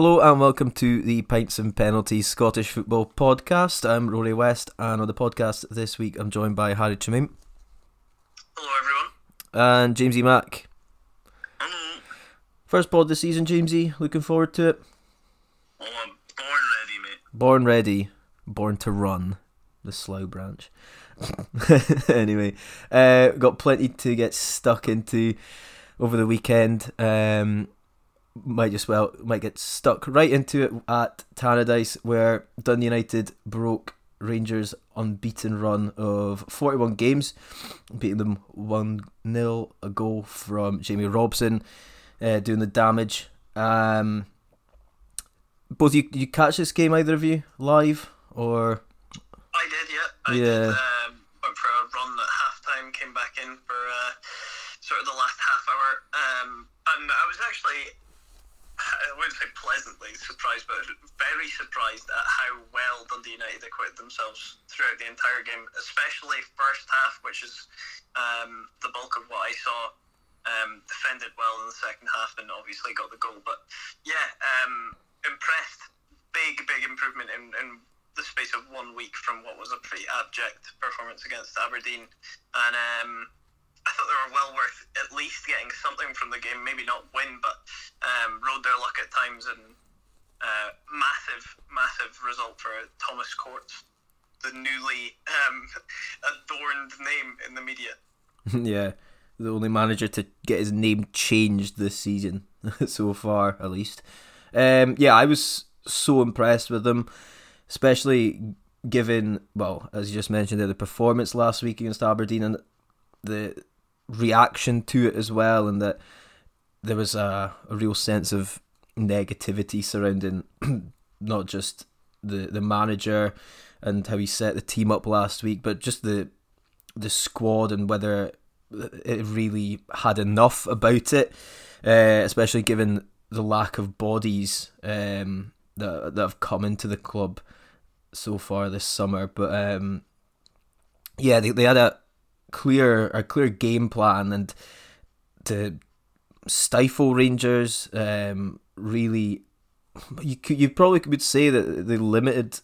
Hello and welcome to the Pints and Penalties Scottish Football Podcast. I'm Rory West, and on the podcast this week I'm joined by Harry Chimim Hello, everyone. and Jamesie Mack. Hello. First pod this season, Jamesie. Looking forward to it. Oh, I'm born ready, mate. Born ready, born to run. The slow branch. anyway, uh, got plenty to get stuck into over the weekend. Um, might just well might get stuck right into it at Tannadice, where Dundee United broke Rangers' unbeaten run of 41 games, beating them 1 0, a goal from Jamie Robson, uh, doing the damage. Um, both you you catch this game either of you live or I did, yeah. I Yeah. did. Um, went for a run at came back in for uh, sort of the last half hour. Um, and I was actually, I wouldn't say pleasantly surprised, but very surprised at how well Dundee United acquitted themselves throughout the entire game, especially first half, which is um, the bulk of what I saw. Um, defended well in the second half and obviously got the goal. But yeah, um, impressed. Big, big improvement in, in the space of one week from what was a pretty abject performance against Aberdeen. And um, I thought they were well worth at least getting something from the game. Maybe not win, but um, rode their luck at times. And uh, massive, massive result for Thomas Courts, the newly um, adorned name in the media. yeah, the only manager to get his name changed this season so far, at least. Um, yeah, I was so impressed with them, especially given well, as you just mentioned, the performance last week against Aberdeen and the reaction to it as well, and that there was a, a real sense of negativity surrounding not just the the manager and how he set the team up last week, but just the the squad and whether it really had enough about it, uh, especially given the lack of bodies um, that that have come into the club so far this summer. But um, yeah, they, they had a clear a clear game plan and to stifle Rangers. Um, really, you could, you probably would say that they limited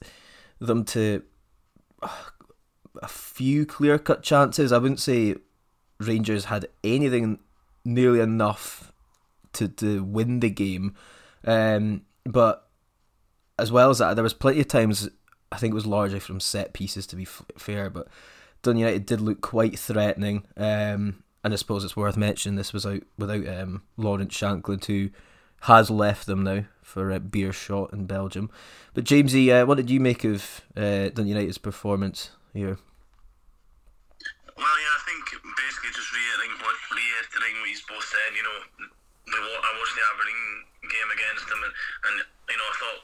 them to a few clear cut chances. I wouldn't say Rangers had anything nearly enough to, to win the game. Um, but as well as that, there was plenty of times, I think it was largely from set pieces to be f- fair, but Dun United did look quite threatening. Um, and I suppose it's worth mentioning this was out without um, Lawrence Shankland, who has left them now for a Beerschot in Belgium. But Jamesie, uh, what did you make of uh, Dun United's performance here? Well, yeah, I think basically just reiterating what reiterating what he's both said. You know, the, I watched the Aberdeen game against them, and, and you know, I thought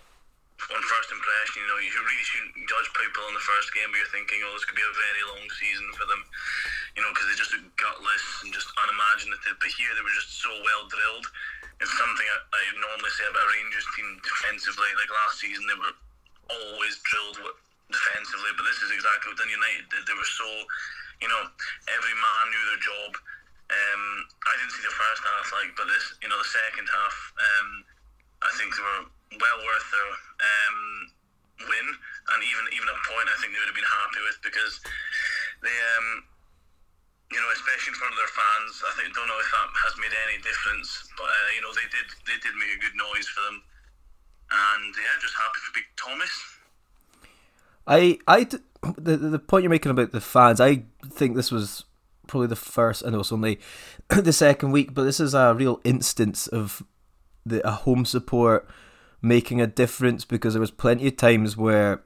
on first impression, you know, you really shouldn't judge people on the first game, but you're thinking, oh, this could be a very long season for them. You know, because they just look gutless and just unimaginative. But here they were just so well drilled. It's something I, I normally say about Rangers team defensively. Like last season, they were always drilled defensively, but this is exactly what Dun United did. They were so, you know, every man knew their job. Um, I didn't see the first half, like, but this, you know, the second half, um, I think they were well worth their um, win, and even even a point I think they would have been happy with because they, um, you know, especially in front of their fans. I think don't know if that has made any difference, but uh, you know, they did they did make a good noise for them, and yeah, just happy for Big Thomas. I, the the point you're making about the fans, I think this was probably the first. I know it's only the second week, but this is a real instance of the a home support making a difference because there was plenty of times where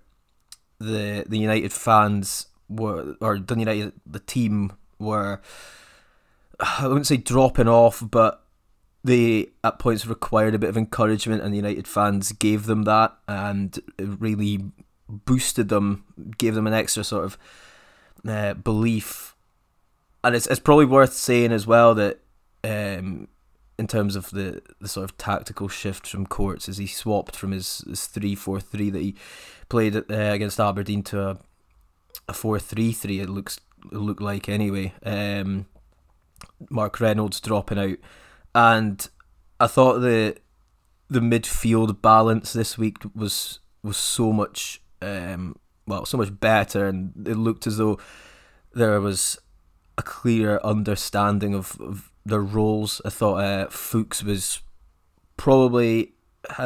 the the United fans were or Dun United the team were I wouldn't say dropping off, but they at points required a bit of encouragement, and the United fans gave them that, and really boosted them, gave them an extra sort of uh, belief. And it's it's probably worth saying as well that um, in terms of the, the sort of tactical shift from Courts as he swapped from his, his 3-4-3 that he played uh, against Aberdeen to a, a 4-3-3 it looks it looked like anyway. Um, Mark Reynolds dropping out. And I thought the the midfield balance this week was was so much um, well, so much better, and it looked as though there was a clear understanding of, of their roles. I thought uh, Fuchs was probably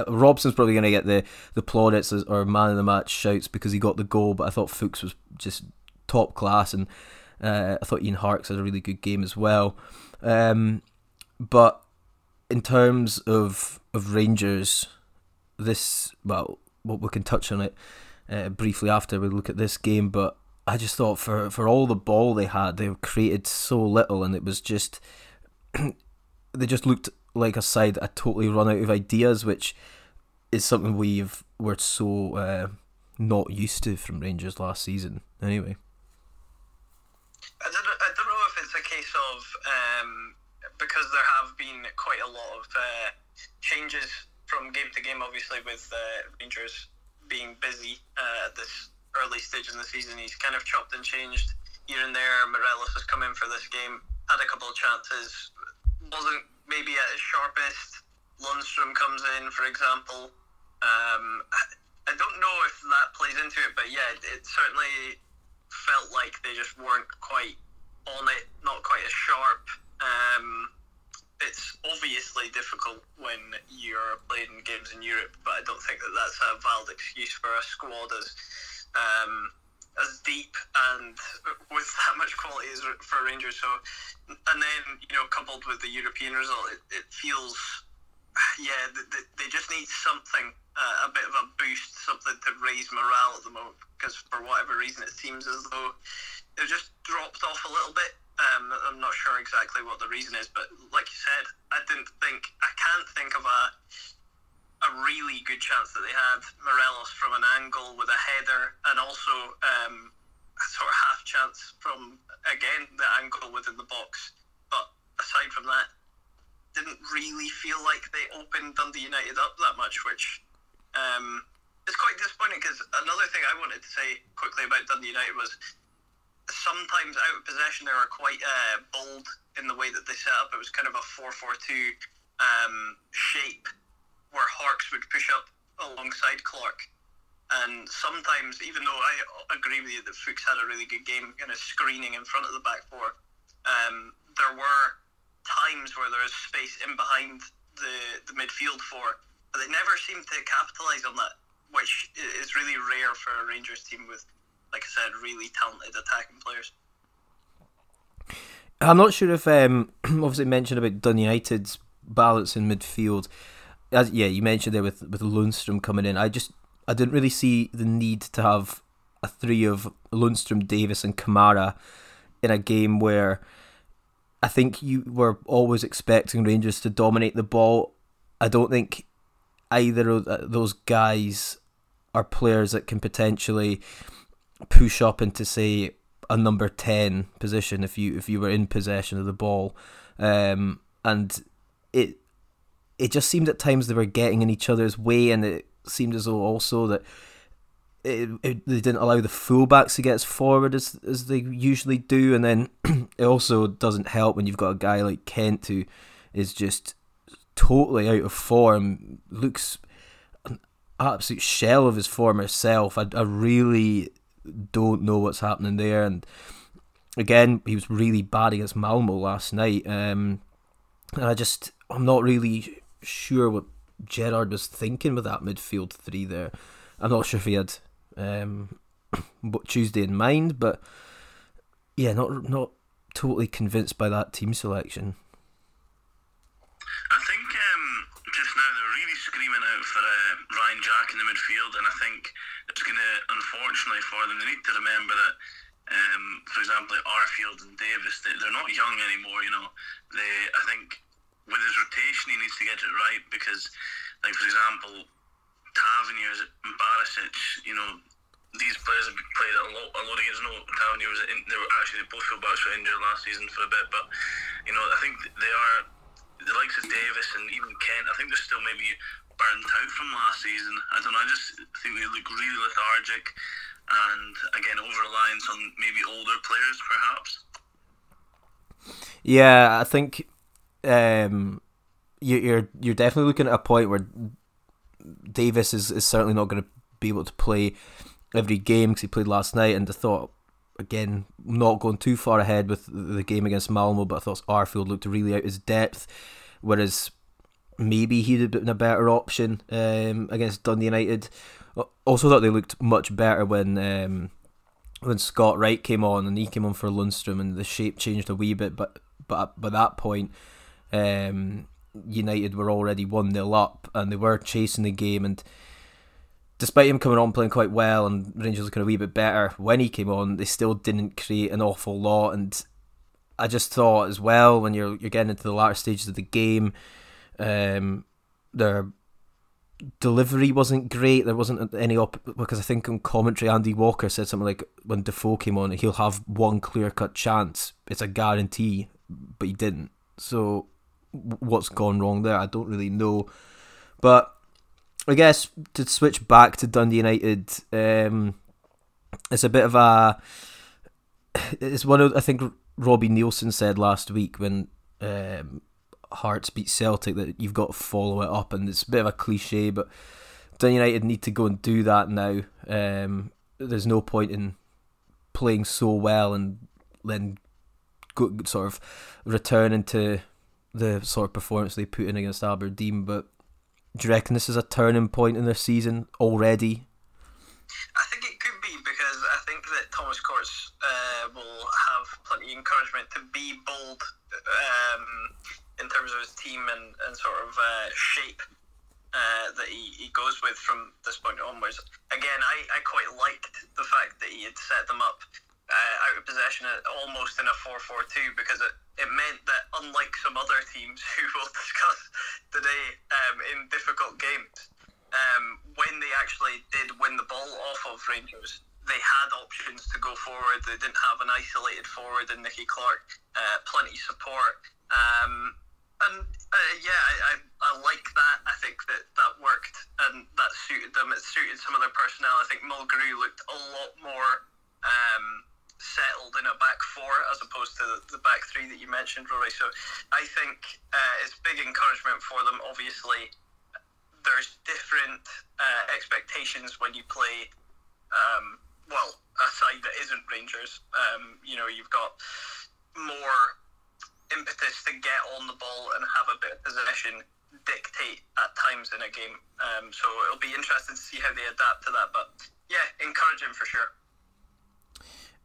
Robson's probably going to get the the plaudits or man of the match shouts because he got the goal, but I thought Fuchs was just top class, and uh, I thought Ian Harkes had a really good game as well. Um, but in terms of of Rangers, this well, we can touch on it uh, briefly after we look at this game, but I just thought for for all the ball they had, they created so little, and it was just they just looked like a side that had totally run out of ideas, which is something we've were so uh, not used to from Rangers last season. Anyway, I don't, I don't know if it's a case of um, because there have been quite a lot of uh, changes from game to game. Obviously, with uh, Rangers being busy uh, at this early stage in the season, he's kind of chopped and changed here and there. Morelos has come in for this game, had a couple of chances, wasn't maybe at his sharpest. Lundstram comes in, for example. Um, I don't know if that plays into it, but yeah, it certainly felt like they just weren't quite on it, not quite as sharp. Um, it's obviously difficult when you're playing games in Europe, but I don't think that that's a valid excuse for a squad as um, as deep and with that much quality as for Rangers. So, and then you know, coupled with the European result, it, it feels yeah they, they just need something uh, a bit of a boost, something to raise morale at the moment because for whatever reason it seems as though they've just dropped off a little bit. Um, I'm not sure exactly what the reason is, but like you said, I didn't think I can't think of a a really good chance that they had Morelos from an angle with a header, and also um, sort of half chance from again the angle within the box. But aside from that, didn't really feel like they opened Dundee United up that much, which um, is quite disappointing. Because another thing I wanted to say quickly about Dundee United was sometimes out of possession they were quite uh, bold in the way that they set up. It was kind of a 4-4-2 um, shape where Harkes would push up alongside Clark. And sometimes, even though I agree with you that Fuchs had a really good game, kind of screening in front of the back four, um, there were times where there was space in behind the, the midfield four, but they never seemed to capitalise on that, which is really rare for a Rangers team with, like I said, really talented attacking players. I'm not sure if um, obviously mentioned about Dun United's balance in midfield as yeah, you mentioned there with with Lundstram coming in. I just I didn't really see the need to have a three of Lundstram, Davis, and Kamara in a game where I think you were always expecting Rangers to dominate the ball. I don't think either of those guys are players that can potentially push up into say a number 10 position if you if you were in possession of the ball um, and it it just seemed at times they were getting in each other's way, and it seemed as though also that it, it, they didn't allow the fullbacks to get as forward as as they usually do, and then it also doesn't help when you've got a guy like Kent who is just totally out of form, looks an absolute shell of his former self. I, I really don't know what's happening there, and again, he was really bad against Malmo last night. Um, and I just, I'm not really sure what Gerrard was thinking with that midfield three there. I'm not sure if he had um, Tuesday in mind, but yeah, not not totally convinced by that team selection. I think um, just now they're really screaming out for uh, Ryan Jack in the midfield, and I think it's going to, unfortunately for them, they need to remember that. Um, for example, Arfield and Davis, they, they're not young anymore. You know, they. I think with his rotation, he needs to get it right because, like for example, Tavernier and Barisic, you know, these players have played a lot, a lot games. No, Tavernier was in, they were actually both fullbacks were injured last season for a bit, but you know, I think they are the likes of Davis and even Kent. I think they're still maybe burnt out from last season. I don't know. I just think they look really lethargic, and again, over reliance on maybe older players, perhaps. Yeah, I think um, you, you're you're definitely looking at a point where Davis is, is certainly not going to be able to play every game because he played last night, and I thought again not going too far ahead with the game against Malmo, but I thought Arfield looked really out his depth, whereas maybe he'd have been a better option um, against Dundee United. Also thought they looked much better when um, when Scott Wright came on and he came on for Lundstram and the shape changed a wee bit, but but by that point, um, United were already one 0 up and they were chasing the game and. Despite him coming on playing quite well and Rangers looking a wee bit better when he came on, they still didn't create an awful lot. And I just thought as well when you're you're getting into the latter stages of the game, um, their delivery wasn't great. There wasn't any op because I think on commentary Andy Walker said something like when Defoe came on, he'll have one clear cut chance. It's a guarantee, but he didn't. So what's gone wrong there? I don't really know. But I guess to switch back to Dundee United, um, it's a bit of a. It's one of I think Robbie Neilson said last week when um, Hearts beat Celtic that you've got to follow it up, and it's a bit of a cliche, but Dundee United need to go and do that now. Um, there's no point in playing so well and then go, sort of returning to the sort of performance they put in against Aberdeen. But do you reckon this is a turning point in their season already? I think it could be because I think that Thomas Courts uh, will have plenty of encouragement to be bold um, in terms of his team and, and sort of uh, shape uh, that he, he goes with from this point onwards. Again, I, I quite liked the fact that he had set them up uh, out of possession almost in a 4 4 2 because it, it meant that, unlike some other teams who we'll discuss today um, in difficult games, um, when they actually did win the ball off of Rangers, they had options to go forward. They didn't have an isolated forward in Nicky Clark, uh, plenty support. Um, and uh, yeah, I, I, I, like that. I think that that worked and that suited them. It suited some of their personnel. I think Mulgrew looked a lot more um, settled in a back four as opposed to the, back three that you mentioned, Rory. So I think uh, it's big encouragement for them. Obviously, there's different uh, expectations when you play. Um, well, a side that isn't Rangers. Um, you know, you've got more impetus to get on the ball and have a bit of possession dictate at times in a game. Um, so it'll be interesting to see how they adapt to that. But yeah, encouraging for sure.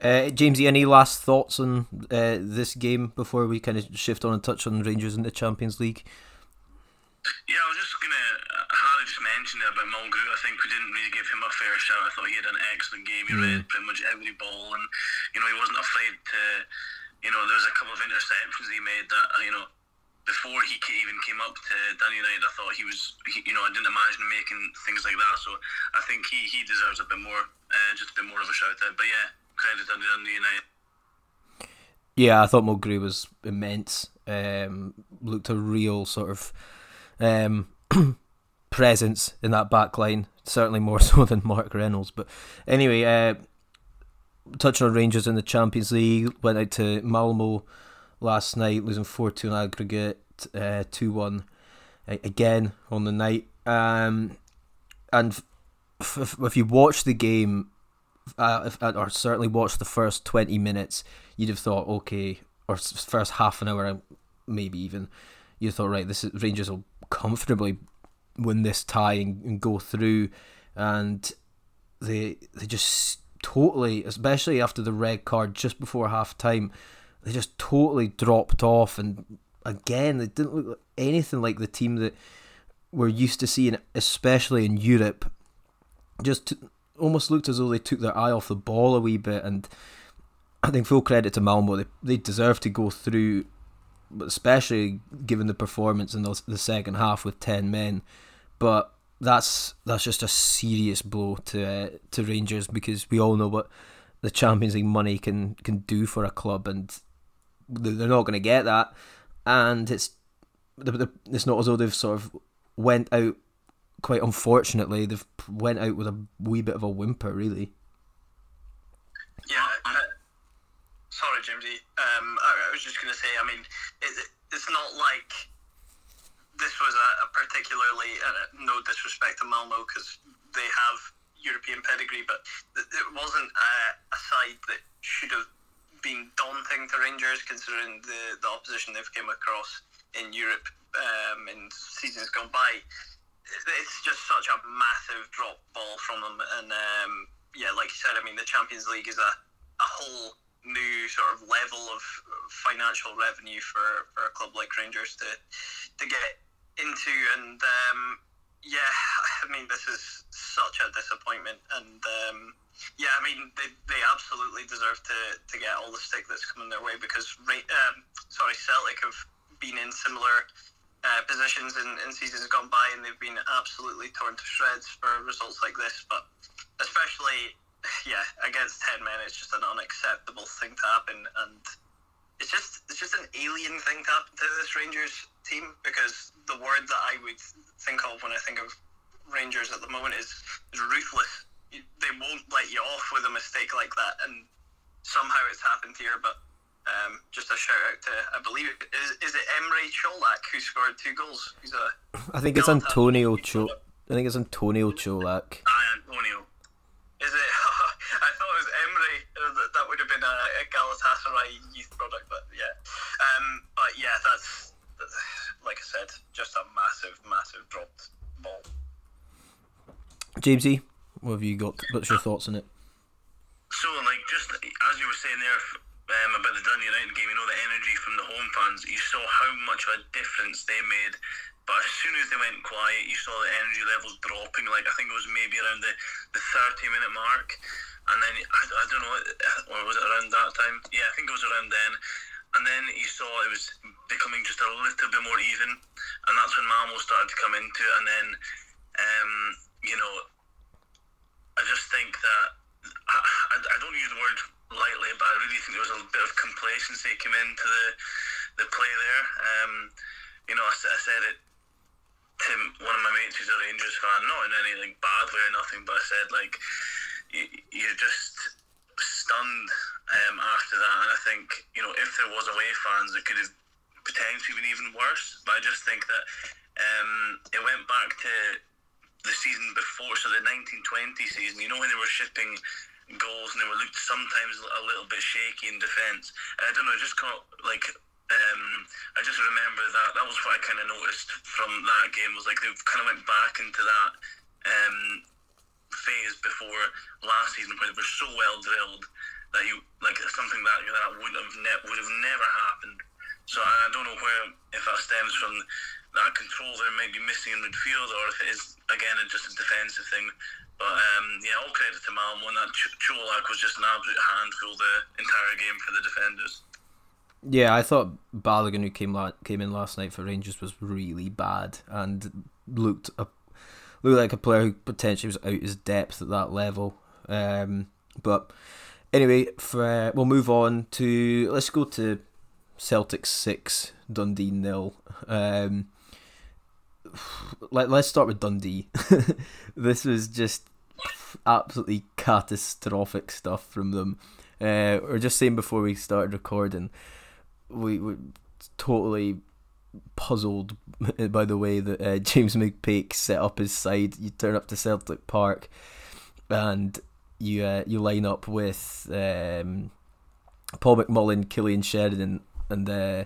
Uh, Jamesie, any last thoughts on uh, this game before we kind of shift on and touch on Rangers in the Champions League? Yeah, I was just gonna. Uh, Harry just mentioned it about Mulgrew. I think we didn't really give him a fair shout. I thought he had an excellent game. He mm. read pretty much every ball, and you know he wasn't afraid to you know, there was a couple of interceptions he made that, you know, before he even came up to Danny United, I thought he was, he, you know, I didn't imagine making things like that. So I think he, he deserves a bit more, uh, just a bit more of a shout out. But yeah, credit United. Yeah, I thought Mulgrew was immense. Um, looked a real sort of um, presence in that back line. Certainly more so than Mark Reynolds. But anyway, uh, touching on Rangers in the Champions League, went out to Malmo last night, losing 4 2 in aggregate, uh, 2 uh, 1 again on the night. Um, and if you watch the game, uh, if, uh, or certainly watched the first 20 minutes, you'd have thought, okay, or first half an hour, maybe even, you thought, right, this is, Rangers will comfortably win this tie and, and go through. And they they just totally, especially after the red card just before half time, they just totally dropped off. And again, they didn't look anything like the team that we're used to seeing, especially in Europe. Just almost looked as though they took their eye off the ball a wee bit. And I think full credit to Malmo, they, they deserve to go through, but especially given the performance in the, the second half with 10 men. But that's that's just a serious blow to uh, to Rangers because we all know what the Champions League money can can do for a club, and they're not going to get that. And it's it's not as though they've sort of went out. Quite unfortunately, they've went out with a wee bit of a whimper, really. Yeah. Sorry, Jimsy. Um, I, I, was just going to say. I mean, it, it's not like this was a, a particularly uh, no disrespect to Malmo because they have European pedigree, but it wasn't a, a side that should have been daunting to Rangers considering the, the opposition they've came across in Europe um, in seasons gone by. It's just such a massive drop ball from them, and um, yeah, like you said, I mean the Champions League is a, a whole new sort of level of financial revenue for, for a club like Rangers to to get into, and um, yeah, I mean this is such a disappointment, and um, yeah, I mean they, they absolutely deserve to, to get all the stick that's coming their way because um, sorry Celtic have been in similar uh, positions in, in seasons gone by, and they've been absolutely torn to shreds for results like this. But especially, yeah, against ten men, it's just an unacceptable thing to happen, and it's just it's just an alien thing to happen to this Rangers team because the word that I would think of when I think of Rangers at the moment is, is ruthless. They won't let you off with a mistake like that, and somehow it's happened here. But um, just a shout out to I believe is, is it Emre Cholak who scored two goals. He's a I think it's Antonio Cho. I think it's Antonio Cholak. Aye, Antonio. Is it? I thought it was Emre. That, that would have been a, a Galatasaray youth product, but yeah. Um, but yeah, that's like I said, just a massive, massive dropped ball. Jamesie, what have you got? What's your thoughts on it? So, like, just as you were saying there, um, about the Dundee United game, you know, the energy from the home fans, you saw how much of a difference they made. But as soon as they went quiet, you saw the energy levels dropping. Like, I think it was maybe around the, the 30 minute mark. And then, I, I don't know, or was it around that time? Yeah, I think it was around then. And then you saw it was becoming just a little bit more even. And that's when Malmo started to come into it. And then, um, you know, I just think that, I, I don't use the word lightly, but I really think there was a bit of complacency came into the the play there. Um, you know, I, I said it to one of my mates who's a Rangers fan, not in anything bad way or nothing, but I said like you, you're just stunned um, after that, and I think you know if there was away fans, it could have potentially been even worse. But I just think that um, it went back to the season before, so the 1920 season. You know when they were shipping goals and they were looked sometimes a little bit shaky in defence. I don't know, just caught like um, I just remember that that was what I kind of noticed from that game was like they kind of went back into that um, phase before last season where they were so well drilled that you like something that you that would have ne- would have never happened. So I don't know where if that stems from that control they might be missing in midfield or if it is again just a defensive thing. But um, yeah, all credit to Malmo. And that Ch- Cholak was just an absolute handful the entire game for the defenders. Yeah, I thought Balogun, who came la- came in last night for Rangers, was really bad and looked a, looked like a player who potentially was out his depth at that level. Um, but anyway, for, uh, we'll move on to let's go to Celtic six, Dundee nil. Um, let, let's start with Dundee. this was just absolutely catastrophic stuff from them. Uh, we are just saying before we started recording, we were totally puzzled by the way that uh, James McPake set up his side. You turn up to Celtic Park, and you uh, you line up with um, Paul McMullen, Cillian Sheridan, and uh,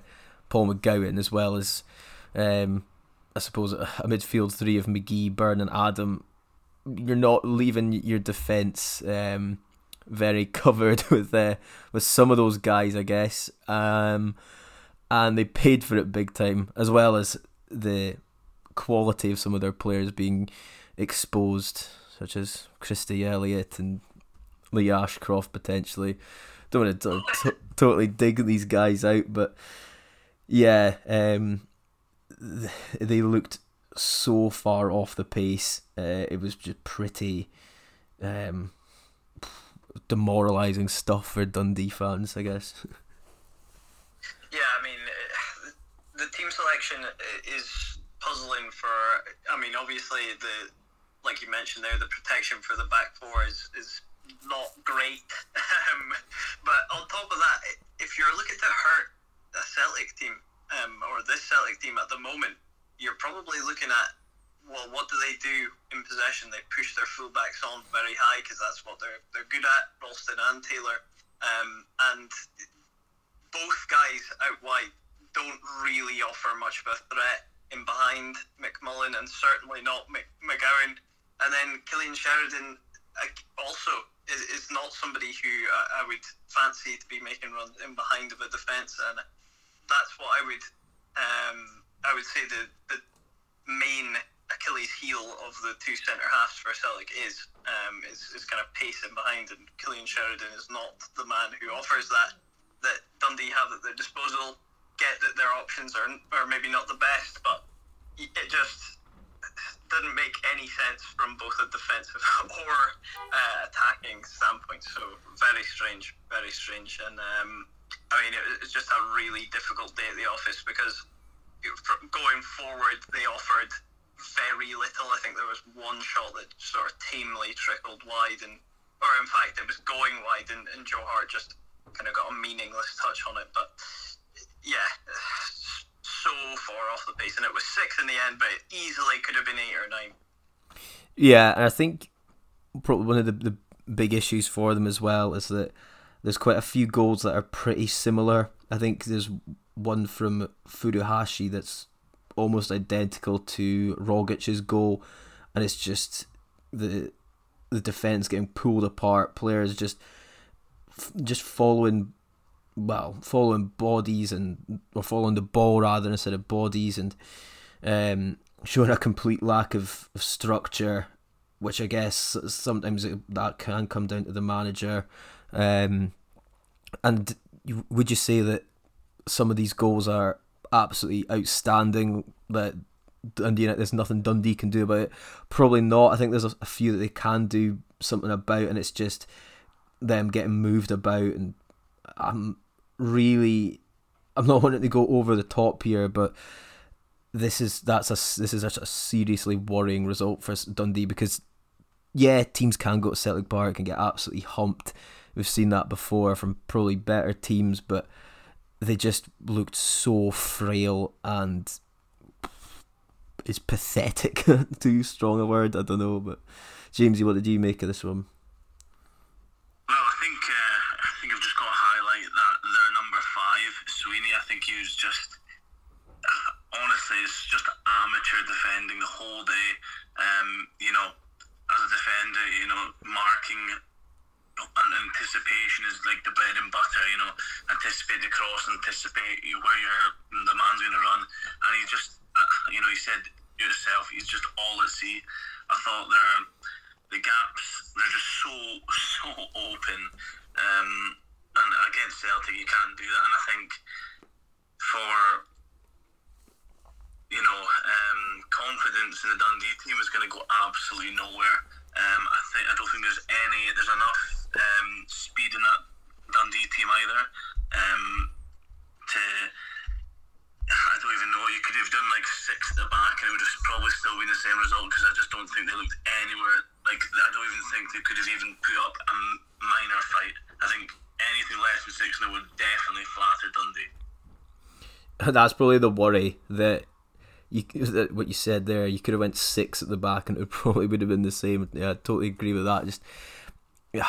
Paul McGowan, as well as um, I suppose a midfield three of McGee, Byrne, and Adam. You're not leaving your defence um, very covered with uh, with some of those guys, I guess. Um, and they paid for it big time, as well as the quality of some of their players being exposed, such as Christie Elliott and Lee Ashcroft potentially. Don't want to t- totally dig these guys out, but yeah, um, they looked so far off the pace. Uh, it was just pretty um, demoralizing stuff for Dundee fans, I guess. Yeah, I mean, the team selection is puzzling for. I mean, obviously the like you mentioned there, the protection for the back four is is not great. um, but on top of that, if you're looking to hurt a Celtic team, um, or this Celtic team at the moment, you're probably looking at well, what do they do in possession? They push their fullbacks on very high because that's what they're they're good at, Ralston and Taylor. Um, and both guys out wide don't really offer much of a threat in behind McMullen and certainly not McGowan. And then Cillian Sheridan also is, is not somebody who I would fancy to be making runs in behind of a defence, and that's what I would um, I would say the the main Achilles heel of the two centre halves for Celtic is um, is, is kind of pace in behind, and Cillian Sheridan is not the man who offers that that Dundee have at their disposal. Get that their options are are maybe not the best, but it just didn't make any sense from both a defensive or uh, attacking standpoint. So very strange, very strange, and um, I mean it was just a really difficult day at the office because going forward they offered very little. I think there was one shot that sort of tamely trickled wide, and or in fact it was going wide, and, and Joe Hart just kind of got a meaningless touch on it. But yeah, so far off the pace, and it was six in the end, but it easily could have been eight or nine. Yeah, and I think probably one of the, the big issues for them as well is that there's quite a few goals that are pretty similar. I think there's one from Furuhashi that's almost identical to Rogic's goal, and it's just the the defense getting pulled apart. Players just just following well following bodies and or following the ball rather instead of bodies and um, showing a complete lack of, of structure, which I guess sometimes it, that can come down to the manager. Um, and you, would you say that some of these goals are absolutely outstanding that Dundee there's nothing Dundee can do about it. Probably not. I think there's a, a, few that they can do something about, and it's just them getting moved about. And I'm really, I'm not wanting to go over the top here, but this is that's a this is a, a seriously worrying result for Dundee because yeah, teams can go to Celtic Park and get absolutely humped. We've seen that before from probably better teams, but they just looked so frail and it's pathetic. Too strong a word, I don't know. But Jamesie, what did you make of this one? Well, I think uh, I think I've just got to highlight that their number five, Sweeney. I think he was just uh, honestly, it's just amateur defending the whole day. Um, you know, as a defender, you know, marking and anticipation is like the bread and butter. You know, anticipate the cross, anticipate where your the man's going to run, and he just, uh, you know, he said yourself, he's just all at sea. I thought there, the gaps, they're just so so open, um, and against Celtic you can't do that. And I think for you know, um, confidence in the Dundee team is going to go absolutely nowhere. Um, I think I don't think there's any there's enough um, speed in that Dundee team either. Um, to I don't even know. You could have done like six at the back, and it would have probably still been the same result because I just don't think they looked anywhere like. I don't even think they could have even put up a minor fight. I think anything less than six, they would definitely flatter Dundee. That's probably the worry that you what you said there. You could have went six at the back, and it probably would have been the same. Yeah, I totally agree with that. Just yeah,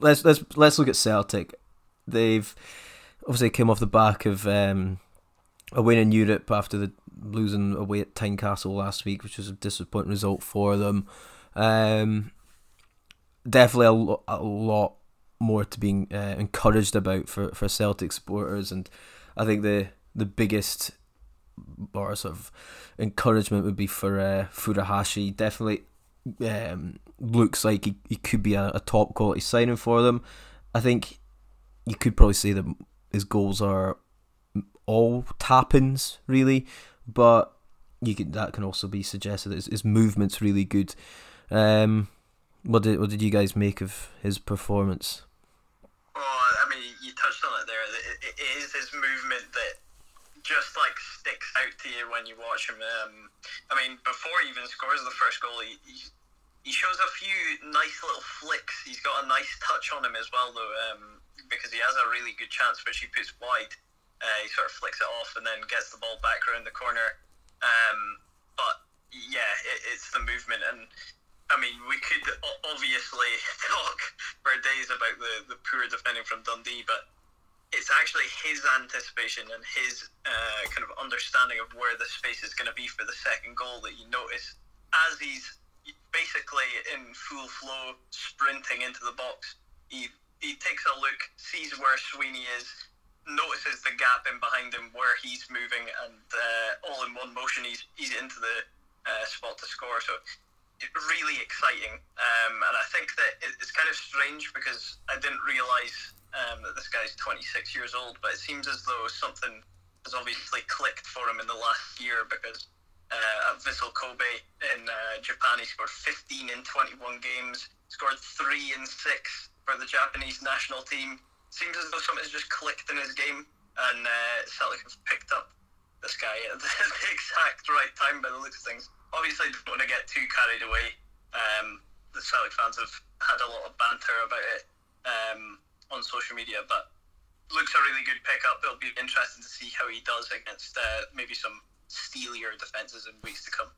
let's let's let's look at Celtic. They've obviously came off the back of um, a win in Europe after the losing away at Tynecastle last week, which was a disappointing result for them. Um, definitely a, lo- a lot more to be uh, encouraged about for, for Celtic supporters, and I think the the biggest or sort of encouragement would be for uh, Furuhashi. Definitely um, looks like he, he could be a, a top quality signing for them. I think you could probably say that his goals are all tap-ins really, but you that can also be suggested. His, his movement's really good. Um, what did what did you guys make of his performance? Well, I mean, you touched on it there. It, it is his movement that just like sticks out to you when you watch him. Um, I mean, before he even scores the first goal, he, he he shows a few nice little flicks. He's got a nice touch on him as well, though, um, because he has a really good chance which he puts wide. Uh, he sort of flicks it off and then gets the ball back around the corner. Um, but yeah, it, it's the movement, and I mean, we could obviously talk for days about the, the poor defending from Dundee, but it's actually his anticipation and his uh, kind of understanding of where the space is going to be for the second goal that you notice as he's basically in full flow sprinting into the box. He he takes a look, sees where Sweeney is, notices the gap in behind him where he's moving, and uh, all in one motion he's he's into the uh, spot to score. So really exciting, um, and I think that it's kind of strange because I didn't realise um, that this guy's 26 years old, but it seems as though something has obviously clicked for him in the last year because uh, at Vissel Kobe in uh, Japan, he scored 15 in 21 games, scored three in six for the Japanese national team. Seems as though something's just clicked in his game, and uh, Celtic have picked up this guy at the exact right time by the looks of things. Obviously, don't want to get too carried away. Um, the Celtic fans have had a lot of banter about it. Um, on social media, but looks a really good pickup. It'll be interesting to see how he does against uh, maybe some steelier defences in weeks to come.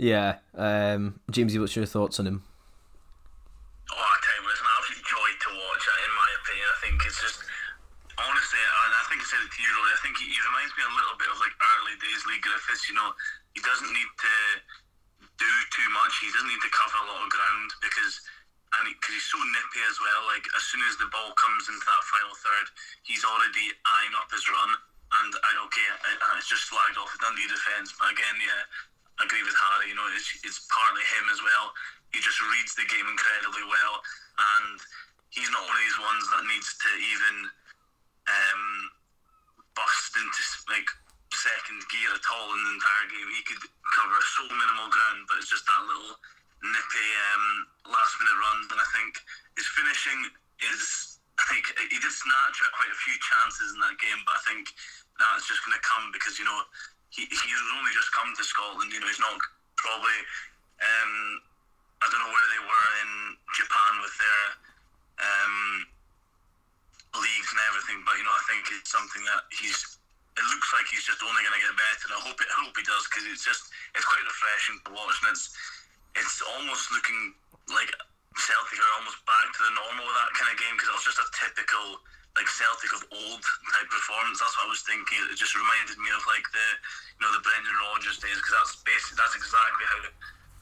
Yeah, um, Jamesie, what's your thoughts on him? Oh, I tell you, it's an absolute joy to watch. Uh, in my opinion, I think it's just honestly, and I think I said it to you earlier. I think he, he reminds me a little bit of like early days Leigh Griffiths. You know, he doesn't need to do too much. He doesn't need to cover a lot of ground because and because he's so nippy as well. Like as soon as the ball comes into that final third, he's already eyeing up his run. And I okay, it's just flagged off the Dundee defence. But again, yeah, I agree with Harry. You know, it's, it's partly him as well. He just reads the game incredibly well, and he's not one of these ones that needs to even um, bust into like second gear at all in the entire game. He could cover so minimal ground, but it's just that little nippy um, last minute runs, and I think his finishing is. I think he did snatch at quite a few chances in that game, but I think that's just going to come because you know he he's only just come to Scotland. You know he's not probably. Um, I don't know where they were in Japan with their um, leagues and everything, but you know I think it's something that he's. It looks like he's just only going to get better, and I hope it, I hope he does because it's just it's quite refreshing to watch, and it's it's almost looking like Celtic are almost back to the normal of that kind of game because it was just a typical like Celtic of old type performance. That's what I was thinking. It just reminded me of like the you know the Brendan Rodgers days because that's basically that's exactly how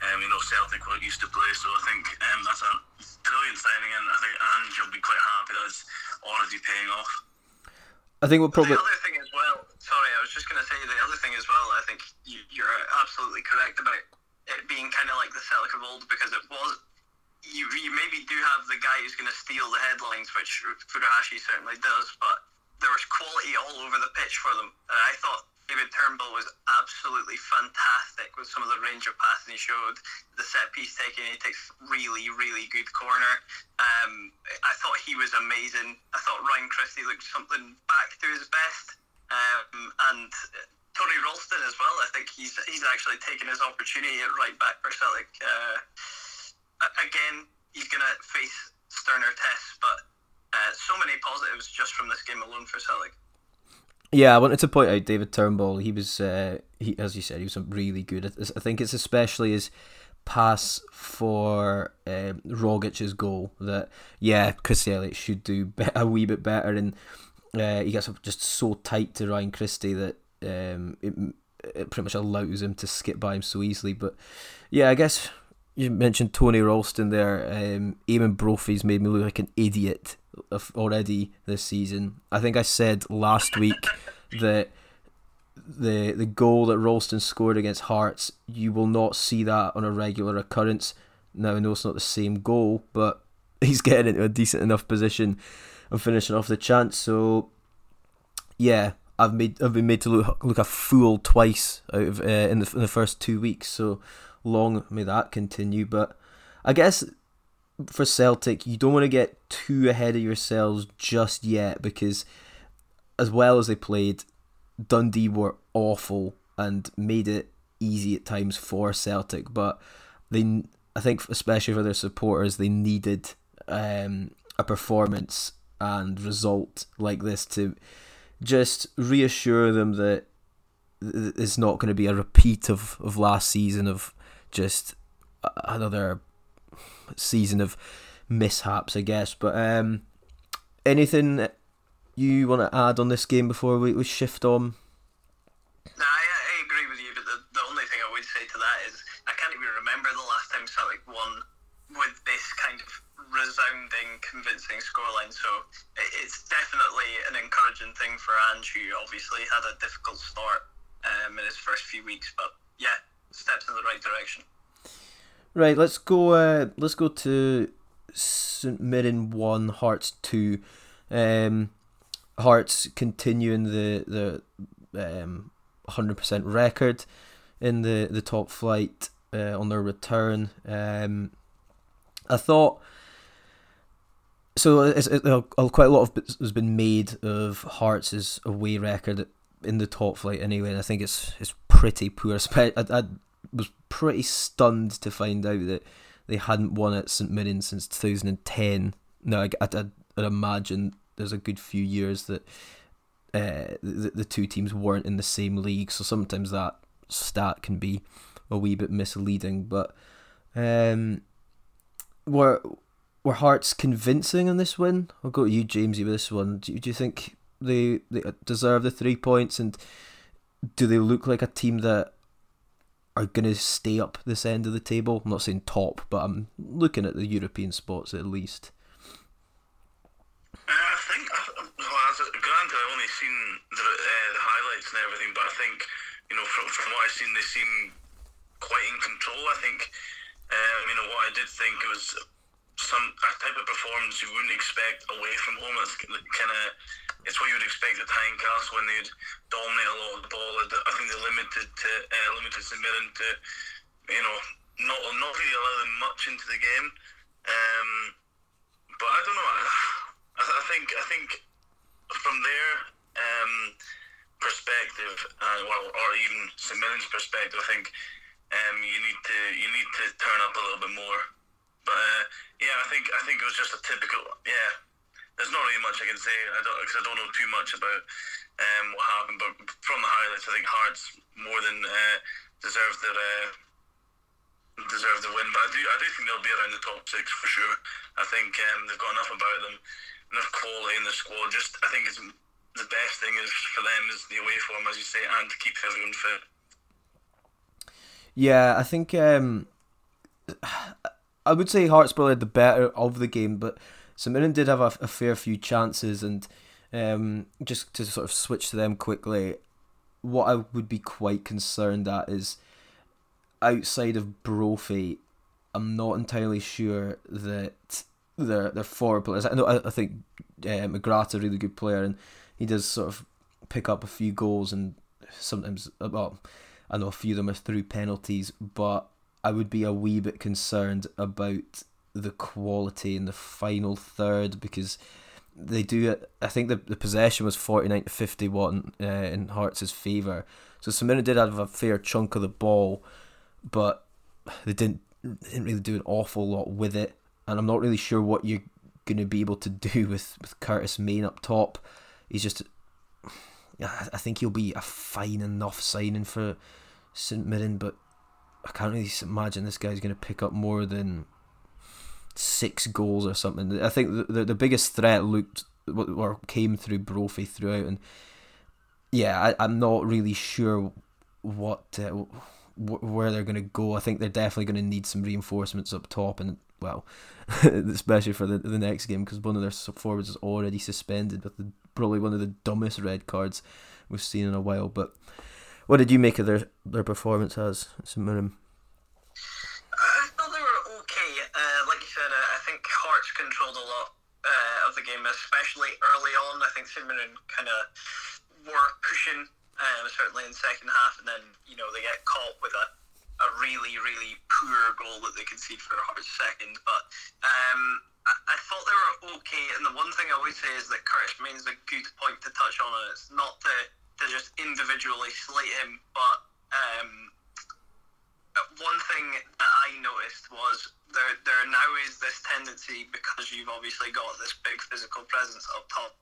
um, you know Celtic were used to play. So I think um, that's a brilliant signing, and I think Ange will be quite happy that it's already paying off. I think we'll probably. The other thing as well. Sorry, I was just going to say the other thing as well. I think you, you're absolutely correct about it being kind of like the Celtic of old because it was. You, you maybe do have the guy who's going to steal the headlines, which Furuhashi certainly does, but there was quality all over the pitch for them. And I thought David Turnbull was absolutely fantastic with some of the range of passing he showed. The set piece taking, he takes really, really good corner. Um, I thought he was amazing. I thought Ryan Christie looked something back to his best. Um, and Tony Ralston as well. I think he's he's actually taken his opportunity at right back for Celtic. Uh, again, he's going to face sterner tests, but uh, so many positives just from this game alone for Celtic. Yeah, I wanted to point out David Turnbull. He was, uh, he as you said, he was really good. I think it's especially his pass for um, Rogic's goal that yeah, Chris Elliott should do a wee bit better, and uh, he gets just so tight to Ryan Christie that um, it, it pretty much allows him to skip by him so easily. But yeah, I guess you mentioned Tony Ralston there. Um, Eamonn Brophy's made me look like an idiot already this season. I think I said last week that the the goal that Ralston scored against Hearts, you will not see that on a regular occurrence. Now I know it's not the same goal, but he's getting into a decent enough position and finishing off the chance. So yeah, I've made I've been made to look look a fool twice out of uh, in the in the first two weeks. So long may that continue. But I guess for Celtic, you don't want to get too ahead of yourselves just yet because as well as they played, Dundee were awful and made it easy at times for Celtic. But they, I think, especially for their supporters, they needed um, a performance and result like this to just reassure them that it's not going to be a repeat of, of last season of just another season of mishaps, I guess. But um, anything you want to add on this game before we, we shift on? No, I, I agree with you, but the, the only thing I would say to that is I can't even remember the last time Celtic won with this kind of resounding, convincing scoreline. So it's definitely an encouraging thing for Ange, who obviously had a difficult start um, in his first few weeks. But yeah, steps in the right direction. Right, let's go. Uh, let's go to St Mirren one, Hearts two. Um, Hearts continuing the the um, 100% record in the, the top flight uh, on their return. Um, I thought so. It's, it, quite a lot of has been made of Hearts' away record in the top flight anyway, and I think it's it's pretty poor. I, I was pretty stunned to find out that they hadn't won at St Mirren since 2010. Now I, I, I'd imagine there's a good few years that uh, the, the two teams weren't in the same league, so sometimes that stat can be a wee bit misleading. But um, were were Hearts convincing in this win? I'll go to you, Jamesie, with this one. Do, do you think they they deserve the three points, and do they look like a team that are going to stay up this end of the table? I'm not saying top, but I'm looking at the European spots at least. Uh, I think, well, granted, I've only seen the, uh, the highlights and everything, but I think, you know, from, from what I've seen, they seem quite in control. I think, um, you know, what I did think was some a type of performance you wouldn't expect away from home. It's kind of it's what you would expect at Tynecastle when they'd dominate a lot of the ball. I think they limited to uh, limited St Mirren to you know not not really allow them much into the game. Um, but I don't know. I, I think I think from their um, perspective, uh, well, or even St Mirren's perspective, I think um, you need to you need to turn up a little bit more. But uh, yeah, I think I think it was just a typical. Yeah, there's not really much I can say. I don't because I don't know too much about um, what happened. But from the highlights, I think Hearts more than uh, deserved their. Uh, deserve the win, but I do I do think they'll be around the top six for sure. I think um, they've got enough about them, enough quality in the squad. Just I think it's the best thing is for them is the away form, as you say, and to keep everyone fit. Yeah, I think um, I would say Hearts probably had the better of the game, but St Mirren did have a, a fair few chances, and um, just to sort of switch to them quickly, what I would be quite concerned at is outside of Brophy, I'm not entirely sure that their their forward players. I know I, I think uh, McGrath's a really good player, and he does sort of pick up a few goals, and sometimes well, I know a few of them are through penalties, but I would be a wee bit concerned about the quality in the final third because they do. I think the the possession was forty nine to fifty one uh, in Hearts' favour. So St Mirren did have a fair chunk of the ball, but they didn't they didn't really do an awful lot with it. And I'm not really sure what you're going to be able to do with with Curtis Main up top. He's just. I think he'll be a fine enough signing for St Mirren, but I can't really imagine this guy's going to pick up more than six goals or something. I think the the, the biggest threat looked or came through Brophy throughout, and yeah, I, am not really sure what uh, where they're going to go. I think they're definitely going to need some reinforcements up top, and well, especially for the the next game because one of their forwards is already suspended with the, probably one of the dumbest red cards we've seen in a while, but. What did you make of their their performance as St Mirren? I thought they were okay. Uh, like you said, uh, I think Hearts controlled a lot uh, of the game, especially early on. I think St Mirren kind of were pushing, um, certainly in the second half, and then you know they get caught with a, a really really poor goal that they concede for Hearts second. But um, I, thought they were okay. And the one thing I always say is that Curtis Main's a good point to touch on, and it's not the to just individually slate him. But um, one thing that I noticed was there there now is this tendency because you've obviously got this big physical presence up top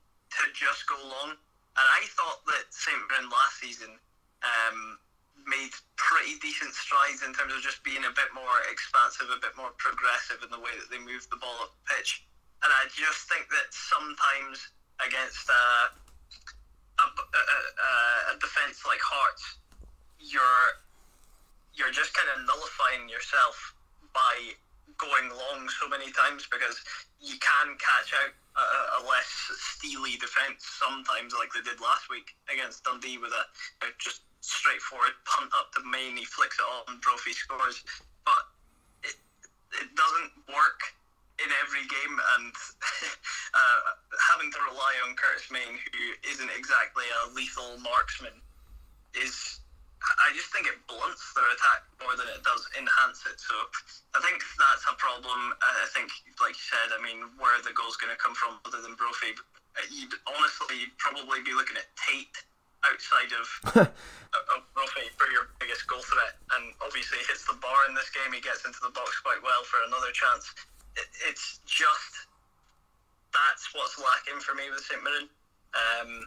to just go long. And I thought that St. Mirren last season um, made pretty decent strides in terms of just being a bit more expansive, a bit more progressive in the way that they move the ball up the pitch. And I just think that sometimes against a, a, a, a defence like Hearts, you're you're just kind of nullifying yourself by going long so many times because you can catch out a, a less steely defence sometimes, like they did last week against Dundee with a, a just straightforward punt up the main. He flicks it on, Brophy scores, but it it doesn't work in every game, and uh, having to rely on Curtis Main, who isn't exactly a lethal marksman, is I just think it blunts their attack more than it does enhance it. So I think that's a problem. I think, like you said, I mean, where the goal's going to come from other than Brophy, you'd honestly probably be looking at Tait outside of, of Brophy for your biggest goal threat. And obviously, hits the bar in this game. He gets into the box quite well for another chance. It, it's just that's what's lacking for me with St Mirren. Um,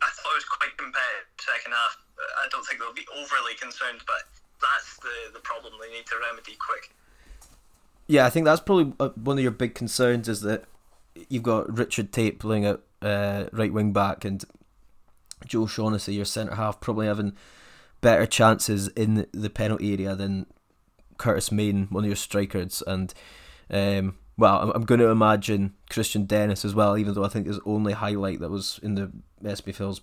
I thought it was quite competitive second half. I don't think they'll be overly concerned, but that's the, the problem they need to remedy quick. Yeah, I think that's probably uh, one of your big concerns is that you've got Richard Tait playing at uh, right wing back and Joe Shaughnessy, your centre half, probably having better chances in the penalty area than Curtis Main, one of your strikers, and um, well, I'm, going to imagine Kristian Dennis as well, even though I think his only highlight that was in the SPFL's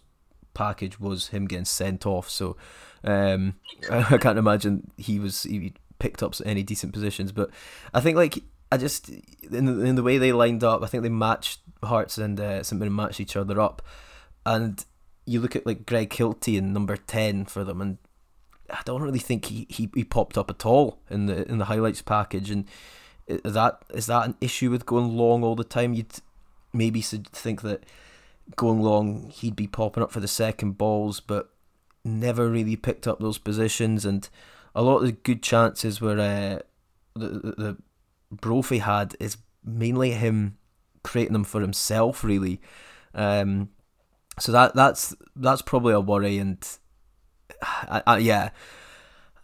package was him getting sent off. So um, I can't imagine he was he picked up any decent positions. But I think like I just in the, in the way they lined up, I think they matched Hearts and uh, St Mirren matched each other up, and you look at like Greg Kiltie in number ten for them, and I don't really think he, he, he popped up at all in the in the highlights package. And is that is that an issue with going long all the time? You'd maybe think that going long, he'd be popping up for the second balls, but never really picked up those positions. And a lot of the good chances where uh, the, the, the Brophy had is mainly him creating them for himself, really. Um, so that that's that's probably a worry, and yeah,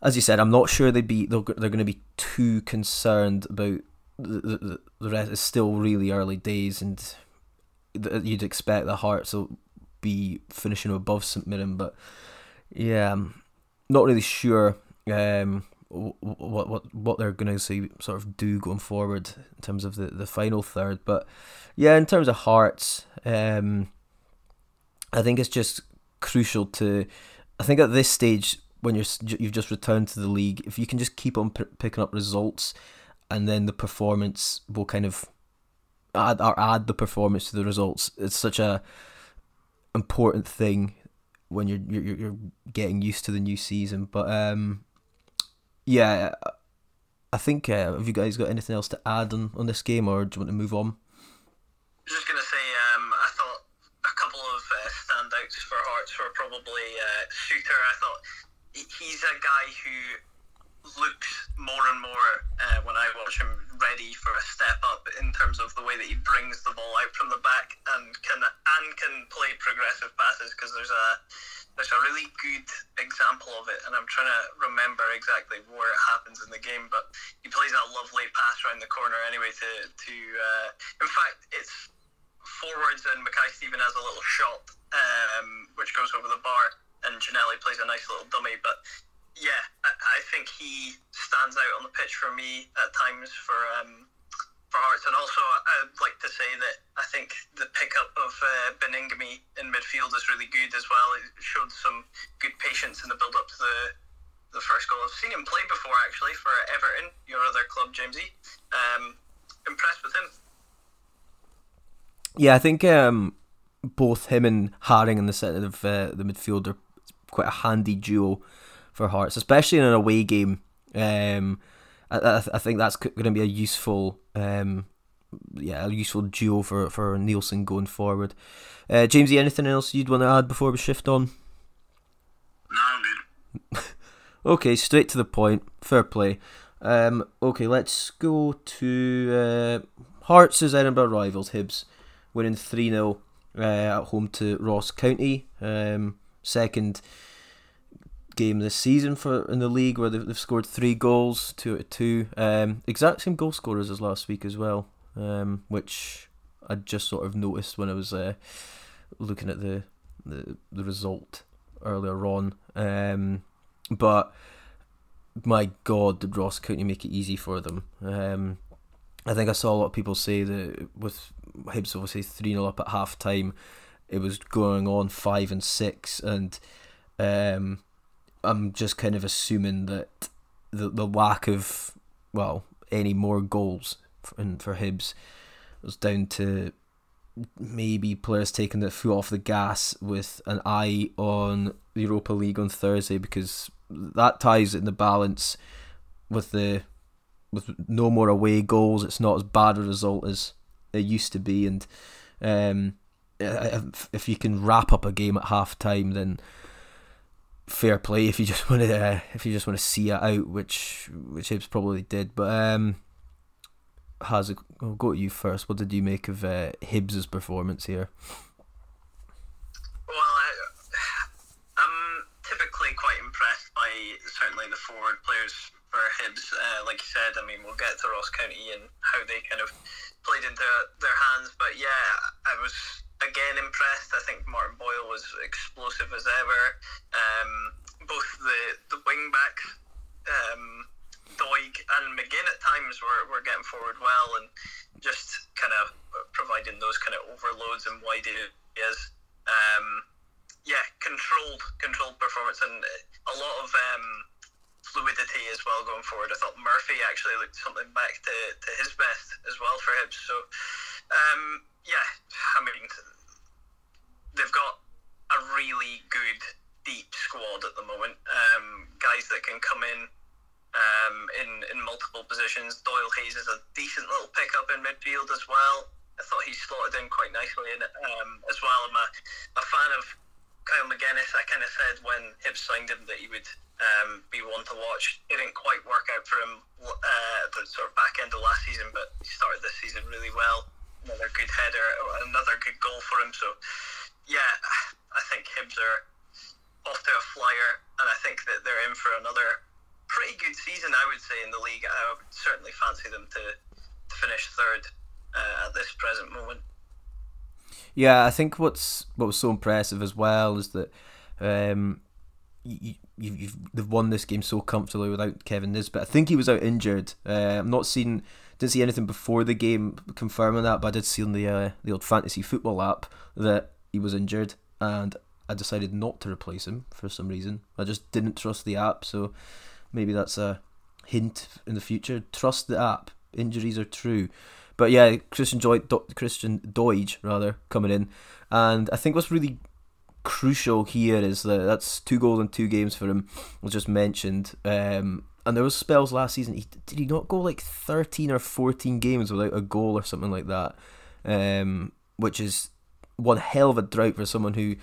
as you said, I'm not sure they'd be they're, they're going to be too concerned about the, the the rest. It's still really early days, and you'd expect the Hearts will be finishing above St Mirren, but yeah, I'm not really sure um, what what what they're going to sort of do going forward in terms of the, the final third. But yeah, in terms of Hearts, um, I think it's just crucial to. I think at this stage, when you're you've just returned to the league, if you can just keep on p- picking up results, and then the performance will kind of add or add the performance to the results. It's such a important thing when you're you're you're getting used to the new season. But um, yeah, I think uh, have you guys got anything else to add on, on this game, or do you want to move on? Just gonna say, um, I thought a couple of uh, standouts for Hearts were probably uh, Souttar. I thought he's a guy who looks more and more uh, when I watch him ready for a step up in terms of the way that he brings the ball out from the back and can and can play progressive passes because there's a there's a really good example of it and I'm trying to remember exactly where it happens in the game but he plays that lovely pass around the corner anyway to to uh, in fact it's forwards and Mackay Steven has a little shot um, which goes over the bar and Ginnelly plays a nice little dummy but yeah, I, I think he stands out on the pitch for me at times for um, for Hearts, and also I'd like to say that I think the pickup of uh, Baningime in midfield is really good as well. It showed some good patience in the build up to the the first goal. I've seen him play before actually for Everton, your other club, Jamesie. Um, impressed with him. Yeah, I think um, both him and Haring in the centre of uh, the midfield are quite a handy duo for Hearts, especially in an away game. Um, I, I think that's going to be a useful, um, yeah, a useful duo for for Neilson going forward. Uh, Jamesie, anything else you'd want to add before we shift on? No, I'm good. okay, straight to the point. Fair play. Um, okay, let's go to uh, Hearts' Edinburgh rivals, Hibs, winning 3 0 uh, at home to Ross County. Um, second game this season for in the league where they've, they've scored three goals, two of two. Um, exact same goal scorers as last week as well, um, which I just sort of noticed when I was uh, looking at the, the the result earlier on. Um, but my God, did Ross County make it easy for them? Um, I think I saw a lot of people say that with Hibs obviously 3 0 up at half time, it was going on 5 and 6. And um, I'm just kind of assuming that the, the lack of, well, any more goals for, for Hibs was down to maybe players taking the foot off the gas with an eye on the Europa League on Thursday because that ties in the balance with the with no more away goals. It's not as bad a result as it used to be, and um, if you can wrap up a game at half time, then fair play. If you just want to, uh, if you just want to see it out, which which Hibs probably did, but um, has a, I'll go to you first. What did you make of uh, Hibs's performance here? Well, I, I'm typically quite impressed by certainly the forward players for Hibs. Uh, like you said, I mean, we'll get to Ross County and how they kind of played into their hands. But yeah, I was again impressed. I think Martin Boyle was explosive as ever. Um, both the the wing backs, um, Doig and McGinn at times were, were getting forward well and just kind of providing those kind of overloads and wide areas. Um, yeah, controlled controlled performance and a lot of um, fluidity as well going forward. I thought Murphy actually looked something back to, to his best as well for him. So, um, yeah, I mean, they've got a really good deep squad at the moment. Um, guys that can come in um, in in multiple positions. Doyle Hayes is a decent little pickup in midfield as well. I thought he slotted in quite nicely in it um, as well. I'm a, a fan of Kyle Magennis. I kind of said when Hibs signed him that he would um, be one to watch. It didn't quite work out for him uh, the sort of back end of last season, but he started this season really well. Another good header, another good goal for him. So, yeah, I think Hibs are off to a flyer, and I think that they're in for another pretty good season, I would say, in the league. I would certainly fancy them to, to finish third uh, at this present moment. Yeah, I think what's what was so impressive as well is that um, you, you, you've they've won this game so comfortably without Kevin Nisbet. I think he was out injured. Uh, I'm not seeing didn't see anything before the game confirming that, but I did see on the uh, the old fantasy football app that he was injured, and I decided not to replace him for some reason. I just didn't trust the app, so maybe that's a hint in the future. Trust the app. Injuries are true. But yeah, Christian Joy, Do- Christian Doidge rather coming in, and I think what's really crucial here is that that's two goals in two games for him. Was just mentioned, um, and there was spells last season. He, did he not go like thirteen or fourteen games without a goal or something like that? Um, which is one hell of a drought for someone who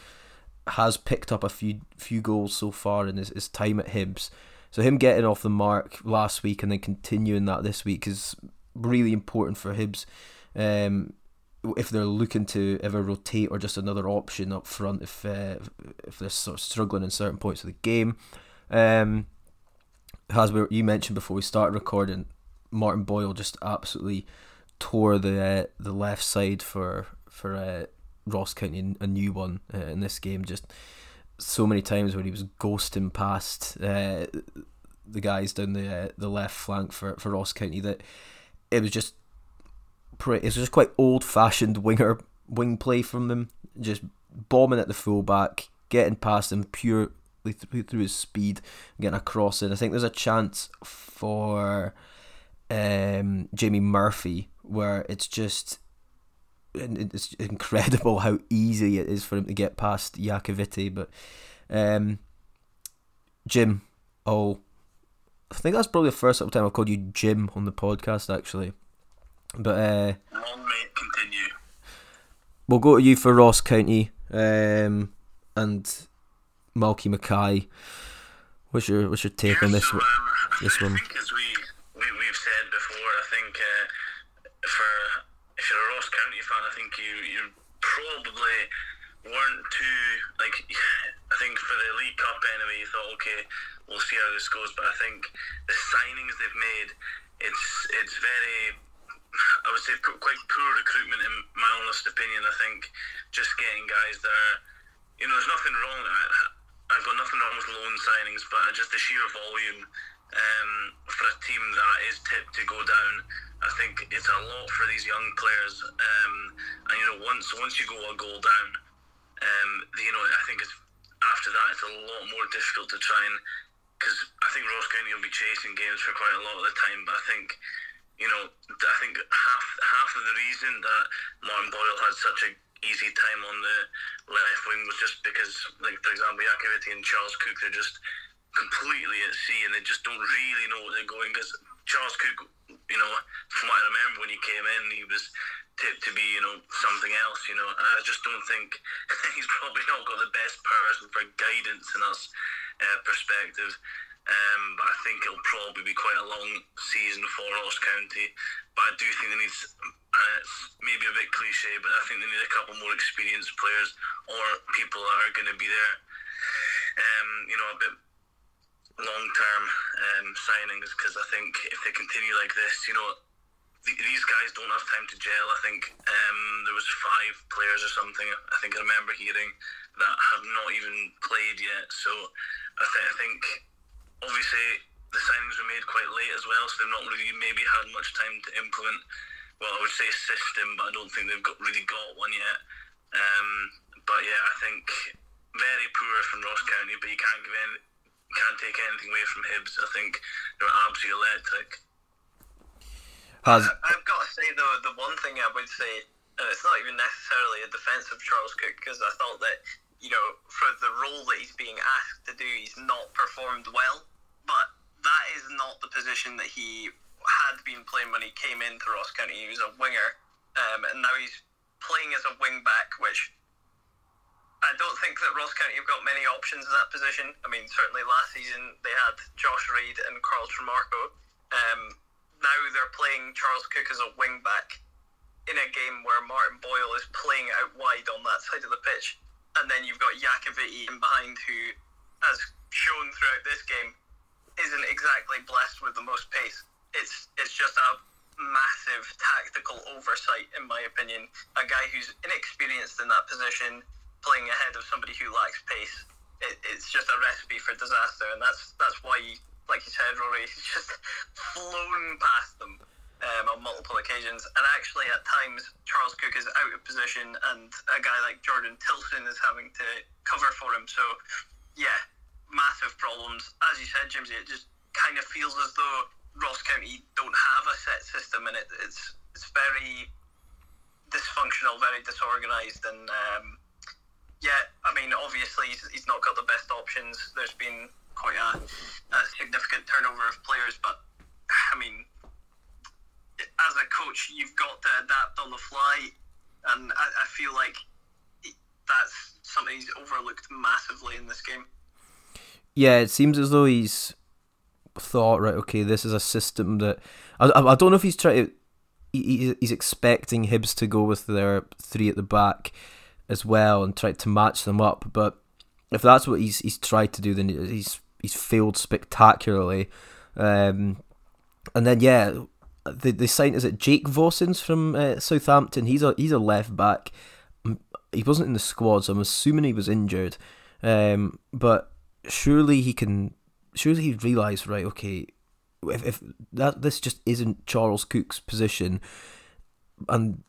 has picked up a few few goals so far in his, his time at Hibs. So him getting off the mark last week and then continuing that this week is really important for Hibs. Um, if they're looking to ever rotate or just another option up front if uh, if they're sort of struggling in certain points of the game. Um, as we, you mentioned before we started recording, Martin Boyle just absolutely tore the uh, the left side for for uh, Ross County, a new one uh, in this game. Just so many times where he was ghosting past uh, the guys down the uh, the left flank for, for Ross County that it was just pretty. it was just quite old fashioned winger wing play from them, just bombing at the fullback, getting past him purely through, through his speed, getting across it. I think there's a chance for um, Jamie Murphy where it's just it's incredible how easy it is for him to get past Iacovitti. But um, Jim, oh, I think that's probably the first time I've called you Jim on the podcast, actually. But uh, long may continue. We'll go to you for Ross County um, and Malky Mackay. What's your what's your take yeah, on this so, um, this I one? think as we, we we've said before, I think uh, for if you're a Ross County fan, I think you you probably weren't too like I think for the Elite Cup anyway. You thought, okay, we'll see how this goes. But I think the signings they've made, it's it's very, I would say, quite poor recruitment in my honest opinion. I think just getting guys that are, you know, there's nothing wrong. I've got nothing wrong with loan signings, but just the sheer volume um, for a team that is tipped to go down. I think it's a lot for these young players. Um, and you know, once once you go a goal down, um, you know, I think it's after that it's a lot more difficult to try and because I think Ross County will be chasing games for quite a lot of the time. But I think you know, I think half half of the reason that Martin Boyle had such a easy time on the left wing was just because, like for example, Iacovitti and Charles Cook, they're just completely at sea and they just don't really know what they're going. Because Charles Cook, you know, from what I remember when he came in, he was tipped to be, you know, something else, you know. And I just don't think he's probably not got the best person for guidance in us uh, perspective. Um, but I think it'll probably be quite a long season for Ross County. But I do think they need, uh, it's maybe a bit cliche, but I think they need a couple more experienced players or people that are going to be there. Um, you know, a bit long term um, signings because I think if they continue like this, you know, th- these guys don't have time to gel. I think um, there was five players or something. I think I remember hearing that have not even played yet. So I, th- I think obviously the signings were made quite late as well, so they've not really maybe had much time to implement. Well, I would say system, but I don't think they've got really got one yet. Um, but yeah, I think very poor from Ross County, but you can't give any, can't take anything away from Hibs. I think they're absolutely electric. Has I've got to say though, the one thing I would say, and it's not even necessarily a defence of Charles Cook, because I thought that you know for the role that he's being asked to do, he's not performed well. But that is not the position that he had been playing when he came into Ross County. He was a winger, um, and now he's playing as a wing back, which I don't think that Ross County have got many options in that position. I mean, certainly last season they had Josh Reid and Carl Tremarco. Um, now they're playing Charles Cook as a wing back in a game where Martin Boyle is playing out wide on that side of the pitch. And then you've got Iacovitti in behind who as shown throughout this game isn't exactly blessed with the most pace. It's it's just a massive tactical oversight in my opinion. A guy who's inexperienced in that position playing ahead of somebody who lacks pace, it, it's just a recipe for disaster, and that's that's why, like you said, Rory, he's just flown past them um, on multiple occasions. And actually, at times, Charles Cook is out of position, and a guy like Jordan Tilson is having to cover for him. So, yeah, massive problems. As you said, Jimsy, it just kind of feels as though Ross County don't have a set system, and it, it's it's very dysfunctional, very disorganised, and um, yeah, I mean, obviously he's, he's not got the best options. There's been quite a, a significant turnover of players, but I mean, as a coach, you've got to adapt on the fly, and I, I feel like that's something he's overlooked massively in this game. yeah, it seems as though he's thought right. Okay, this is a system that I, I don't know if he's trying to. He, he's expecting Hibs to go with their three at the back as well and try to match them up. But if that's what he's he's tried to do, then he's he's failed spectacularly. Um, and then yeah, the the sign is it Jake Vokins from uh, Southampton. He's a he's a left back. He wasn't in the squad, so I'm assuming he was injured. Um, but surely he can. Surely he realised right. Okay, if if that this just isn't Charles Cook's position, and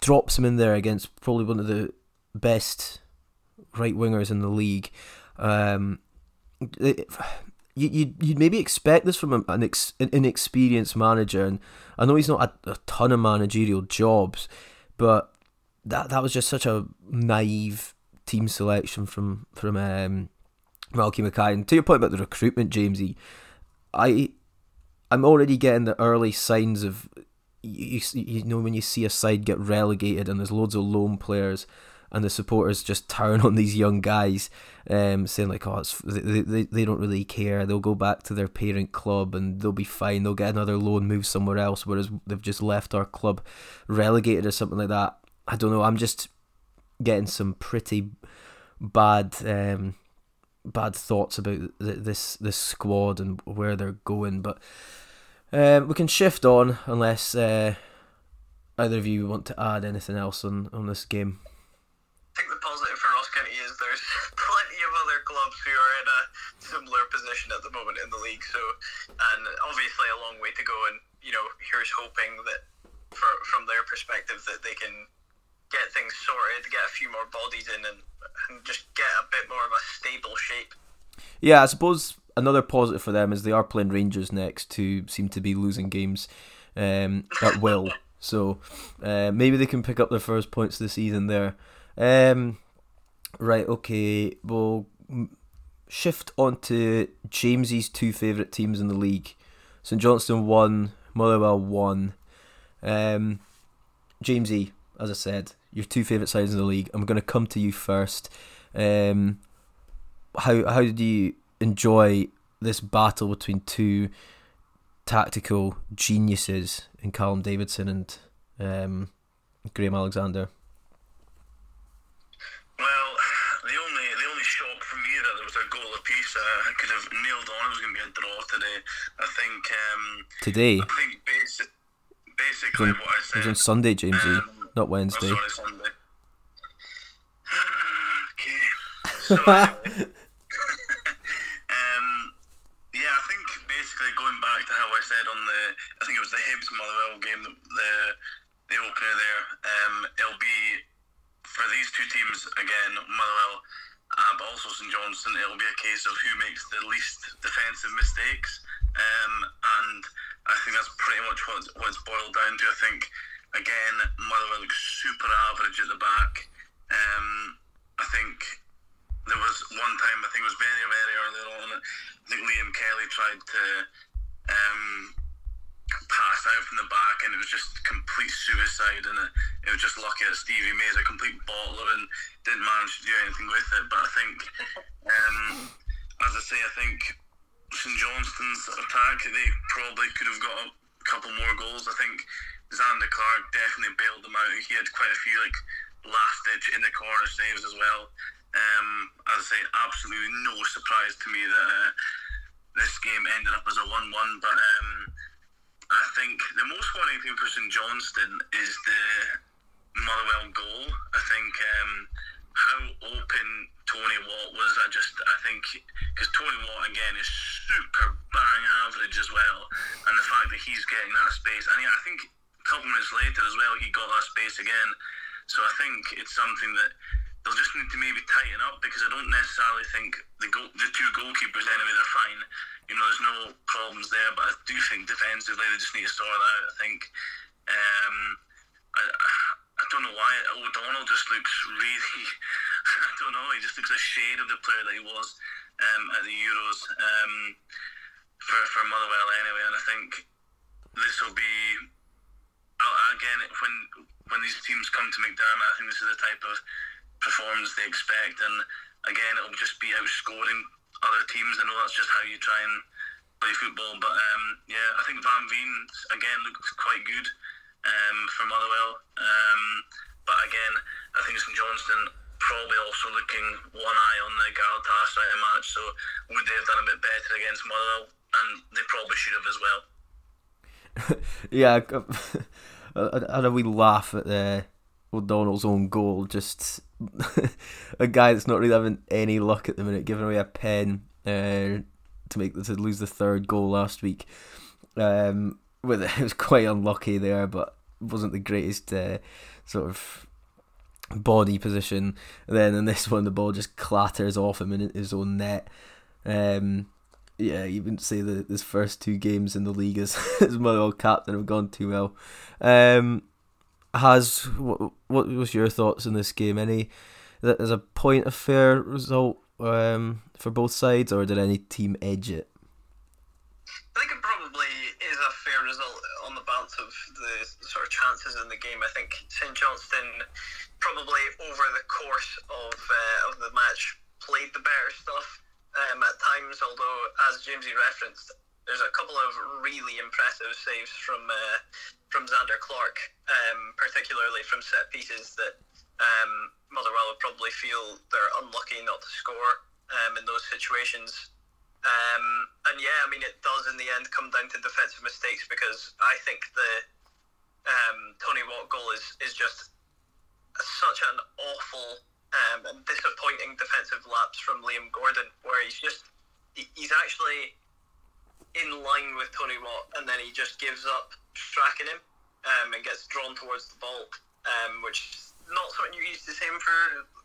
drops him in there against probably one of the best right wingers in the league. Um, it, you you you'd maybe expect this from an, ex, an inexperienced manager, and I know he's not a, a ton of managerial jobs, but that that was just such a naive team selection from from um, Malky Mackay. And to your point about the recruitment, Jamesie, I I'm already getting the early signs of you, you, know when you see a side get relegated and there's loads of loan players and the supporters just turn on these young guys, um, saying like, "Oh, they, they they don't really care. They'll go back to their parent club and they'll be fine. They'll get another loan, move somewhere else. Whereas they've just left our club, relegated or something like that. I don't know. I'm just getting some pretty bad um, bad thoughts about th- this this squad and where they're going, but um, we can shift on unless uh, either of you want to add anything else on, on this game. I think the positive for Ross County is there's plenty of other clubs who are in a similar position at the moment in the league. So, and obviously a long way to go. And you know, here's hoping that for, from their perspective that they can get things sorted, get a few more bodies in, and, and just get a bit more of a stable shape. Yeah, I suppose another positive for them is they are playing Rangers next, who seem to be losing games um, at will. So uh, maybe they can pick up their first points this season there. Um, right, okay. We'll shift on to Jamesie's two favourite teams in the league. St Johnstone one, Motherwell one. Um, Jamesie, as I said, your two favourite sides in the league. I'm going to come to you first. Um, how how do you enjoy this battle between two tactical geniuses in Callum Davidson and um, Graham Alexander? Well, the only the only shock for me that there was a goal apiece. Uh, I could have nailed on. It was going to be a draw today. I think. Um, today. I think basi- basically on, what I said. It was on Sunday, Jamesie, um, not Wednesday. Oh, sorry, Sunday. okay. So anyway, um, yeah, I think basically going back to how I said on the, I think it was the Hibs Motherwell game, the, the opener there. For these two teams again, Motherwell, uh, but also St Johnstone. It'll be a case of who makes the least defensive mistakes, um, and I think that's pretty much what what it's boiled down to. I think again, Motherwell looks super average at the back. Um, I think there was one time I think it was very very early on. I think Liam Kelly tried to um, pass out from the back, and it was just complete suicide. And it, it was just lucky that Stevie May's a complete bottler and didn't manage to do anything with it. But I think, um, as I say, I think St Johnstone's attack they probably could have got a couple more goals. I think Zander Clark definitely bailed them out. He had quite a few like last ditch in the corner saves as well. Um, as I say, absolutely no surprise to me that uh, this game ended up as a 1 1. But um, I think the most worrying thing for St Johnstone is the Motherwell goal. I think um, how open Tony Watt was. I just, I think, because Tony Watt again is super bang average as well. And the fact that he's getting that space, and yeah, I think a couple minutes later as well, he got that space again. So I think it's something that they'll just need to maybe tighten up because I don't necessarily think the goal, the two goalkeepers anyway they're fine. You know, there's no problems there, but I do think defensively they just need to sort out. I think. Um, I, I don't know why O'Donnell just looks really. I don't know. He just looks a shade of the player that he was um, at the Euros um, for for Motherwell anyway, and I think this will be again when when these teams come to McDiarmid. I think this is the type of performance they expect, and again, it'll just be outscoring other teams. I know that's just how you try and play football, but um, yeah, I think Van Veen again looked quite good um, for Motherwell. Um, but again, I think St Johnstone probably also looking one eye on the Galatasaray match. So would they have done a bit better against Motherwell? And they probably should have as well. yeah, I had a wee laugh at the O'Donnell's own goal. Just a guy that's not really having any luck at the minute, giving away a pen uh, to make to lose the third goal last week. Um, with it, was quite unlucky there, but wasn't the greatest uh, sort of body position. And then in this one, the ball just clatters off him in his own net. Um, yeah, you wouldn't say that his first two games in the league as as Motherwell captain have gone too well. Um, has what what was your thoughts in this game? Any that is a point of fair result um, for both sides, or did any team edge it? I think it probably is a fair result on the balance of the sort of chances in the game. I think St Johnstone probably over the course of uh, of the match played the better stuff um, at times. Although, as Jamesie referenced, there's a couple of really impressive saves from uh, from Zander Clark, um, particularly from set pieces that um, Motherwell would probably feel they're unlucky not to score. um, in those situations. Um, and yeah, I mean, it does in the end come down to defensive mistakes because I think the um, Tony Watt goal is, is just such an awful um, and disappointing defensive lapse from Liam Gordon, where he's just he's actually in line with Tony Watt, and then he just gives up tracking him um, and gets drawn towards the ball, um, which is not something you used to see for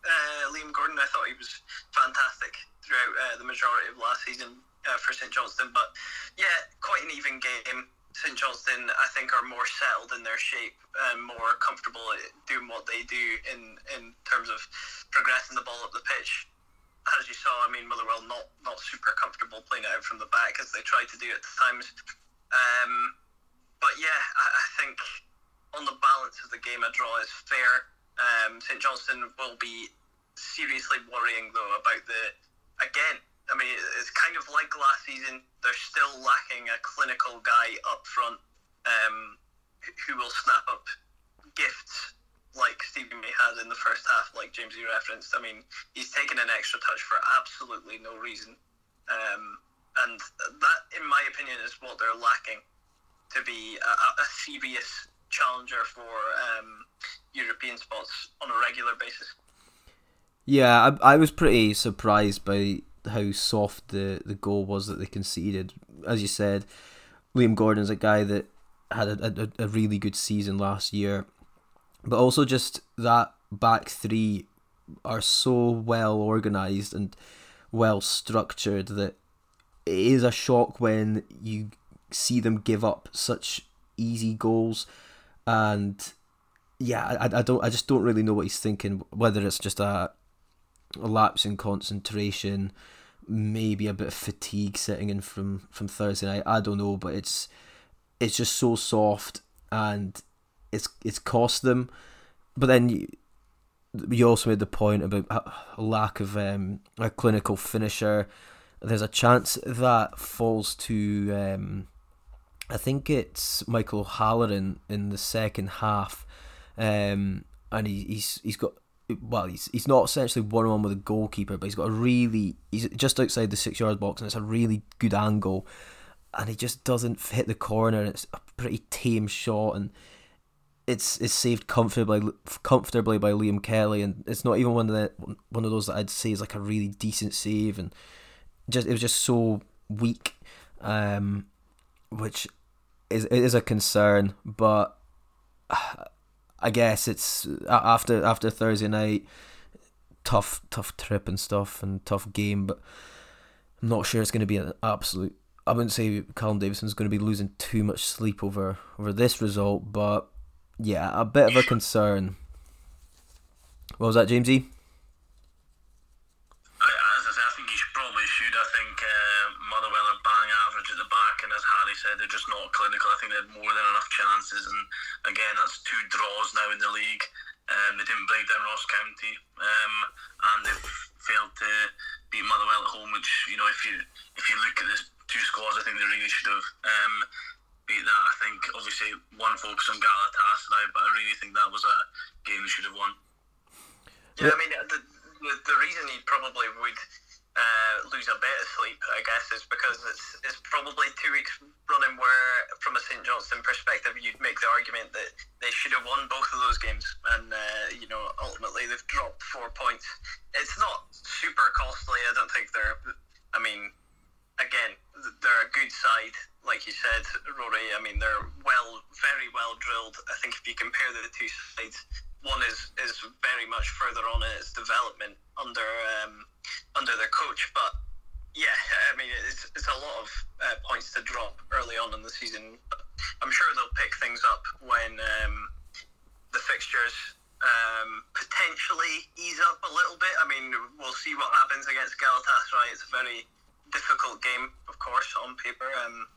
uh, Liam Gordon. I thought he was fantastic throughout uh, the majority of last season uh, for St Johnstone, but yeah, quite an even game. St Johnstone, I think, are more settled in their shape and more comfortable doing what they do in in terms of progressing the ball up the pitch as you saw, I mean, Motherwell not not super comfortable playing it out from the back as they tried to do at times. Um, but yeah, I, I, think on the balance of the game, a draw is fair. Um, St Johnstone will be seriously worrying though about the again. I mean, it's kind of like last season. They're still lacking a clinical guy up front um, who will snap up gifts like Stephen May had in the first half, like James referenced. I mean, he's taken an extra touch for absolutely no reason. Um, and that, in my opinion, is what they're lacking to be a, a serious challenger for um, European spots on a regular basis. Yeah, I, I was pretty surprised by how soft the, the goal was that they conceded. As you said, Liam Gordon's a guy that had a, a, a really good season last year but also just that back three are so well organized and well structured that it is a shock when you see them give up such easy goals. And yeah I, I don't I just don't really know what he's thinking whether it's just a, a lapse in concentration maybe a bit of fatigue setting in from from Thursday night. I don't know but it's it's just so soft and it's it's cost them. But then you, you also made the point about a lack of um, a clinical finisher. There's a chance that falls to um, I think it's Michael Halloran in the second half, um, and he, he's he's got well he's he's not essentially one on one with a goalkeeper, but he's got a really he's just outside the six yard box and it's a really good angle, and he just doesn't hit the corner. And it's a pretty tame shot and it's it's saved comfortably comfortably by Liam Kelly, and it's not even one of the one of those that I'd say is like a really decent save, and just it was just so weak, um, which is is a concern. But I guess it's after after Thursday night, tough tough trip and stuff, and tough game, but I'm not sure it's going to be an absolute. I wouldn't say Callum Davidson's going to be losing too much sleep over over this result, but yeah, a bit of a concern. What was that, Jamesie? As I, think he probably should. I think uh, Motherwell are bang average at the back, and as Harry said, they're just not clinical. I think they had more than enough chances, and again, that's two draws now in the league. Um, they didn't break down Ross County, um, and they've failed to beat Motherwell at home. Which you know, if you if you look at this two scores, I think they really should have. Um, beat that. I think obviously one focus on Galatasaray, but I really think that was a game they should have won. Yeah, I mean the the, reason he probably would uh, lose a bit of sleep, I guess, is because it's it's probably two weeks running where, from a St Johnstone perspective, you'd make the argument that they should have won both of those games, and uh, you know ultimately they've dropped four points. It's not super costly. I don't think they're. I mean, again, they're a good side like you said, Rory, I mean, they're well, very well drilled. I think if you compare the two sides, one is, is very much further on in its development under um, under their coach. But yeah, I mean, it's, it's a lot of uh, points to drop early on in the season. I'm sure they'll pick things up when um, the fixtures um, potentially ease up a little bit. I mean, we'll see what happens against Galatasaray. It's a very difficult game, of course, on paper. Um,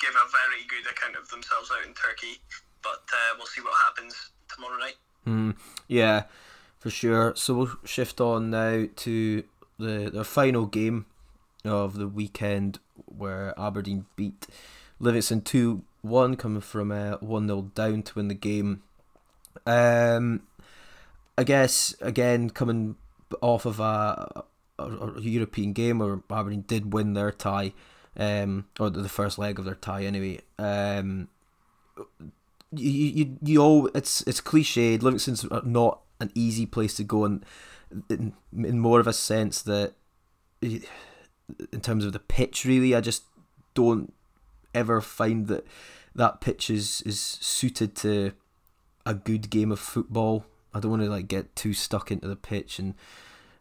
give a very good account of themselves out in Turkey. But uh, we'll see what happens tomorrow night. Mm, yeah, for sure. So we'll shift on now to the the final game of the weekend where Aberdeen beat Livingston 2 1, coming from a 1 0 down to win the game. Um, I guess, again, coming off of a, a, a European game where Aberdeen did win their tie, um, or the first leg of their tie anyway. Um, you you you all it's it's cliched. Livingston's not an easy place to go, and in, in more of a sense that in terms of the pitch, really, I just don't ever find that that pitch is is suited to a good game of football. I don't want to like get too stuck into the pitch and